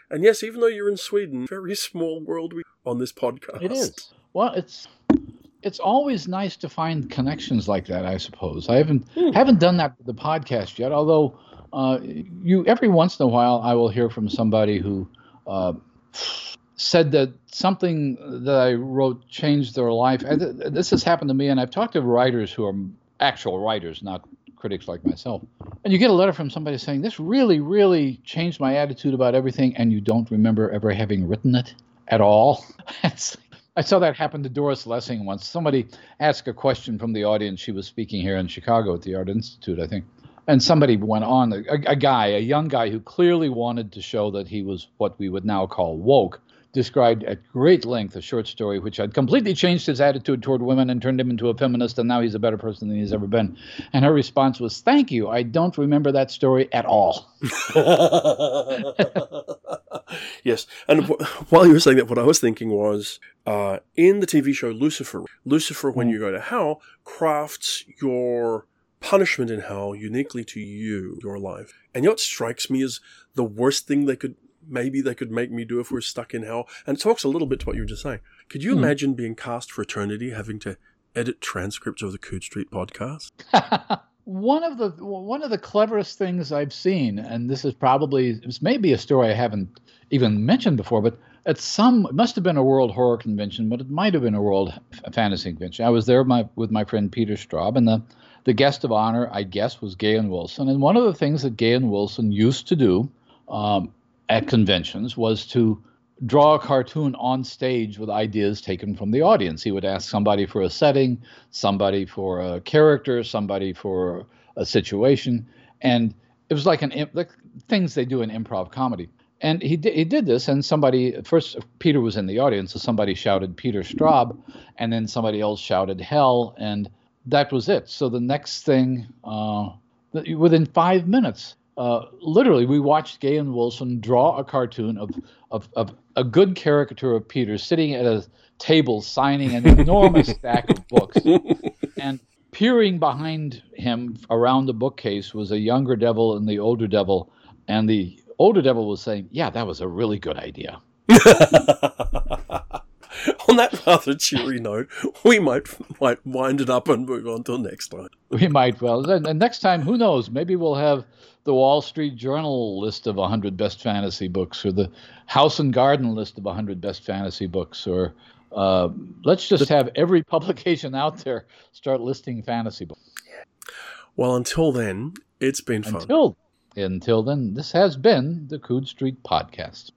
And yes, even though you're in Sweden, very small world on this podcast. It is. Well, it's it's always nice to find connections like that. I suppose I haven't hmm. haven't done that with the podcast yet. Although uh, you every once in a while, I will hear from somebody who. Uh, said that something that I wrote changed their life. And This has happened to me, and I've talked to writers who are actual writers, not critics like myself. And you get a letter from somebody saying, This really, really changed my attitude about everything, and you don't remember ever having written it at all. I saw that happen to Doris Lessing once. Somebody asked a question from the audience. She was speaking here in Chicago at the Art Institute, I think. And somebody went on, a, a guy, a young guy who clearly wanted to show that he was what we would now call woke described at great length a short story which had completely changed his attitude toward women and turned him into a feminist, and now he's a better person than he's ever been. And her response was, Thank you. I don't remember that story at all. yes. And while you were saying that, what I was thinking was uh, in the TV show Lucifer, Lucifer, when mm. you go to hell, crafts your punishment in hell uniquely to you, your life. And you know what strikes me as the worst thing they could maybe they could make me do if we're stuck in hell. And it talks a little bit to what you were just saying. Could you mm. imagine being cast for eternity, having to edit transcripts of the Coode Street podcast? one of the one of the cleverest things I've seen, and this is probably this may be a story I haven't even mentioned before, but at some it must have been a World Horror Convention, but it might have been a World Fantasy Convention. I was there with my, with my friend Peter Straub, and the the guest of honor, I guess, was Gahan Wilson. And one of the things that Gahan Wilson used to do um, at conventions was to draw a cartoon on stage with ideas taken from the audience. He would ask somebody for a setting, somebody for a character, somebody for a situation, and it was like an like things they do in improv comedy. And he did, he did this, and somebody first Peter was in the audience, so somebody shouted Peter Straub, and then somebody else shouted hell, and that was it. So the next thing, uh, within five minutes, uh, literally, we watched Gahan Wilson draw a cartoon of, of, of a good caricature of Peter sitting at a table signing an enormous stack of books. And peering behind him around the bookcase was a younger devil and the older devil. And the older devil was saying, Yeah, that was a really good idea. on that rather cheery note, we might might wind it up and move on till next time. We might well. And next time, who knows? Maybe we'll have the Wall Street Journal list of 100 best fantasy books, or the House and Garden list of 100 best fantasy books, or uh, let's just have every publication out there start listing fantasy books. Well, until then, it's been fun. Until, until then, this has been the Coode Street Podcast.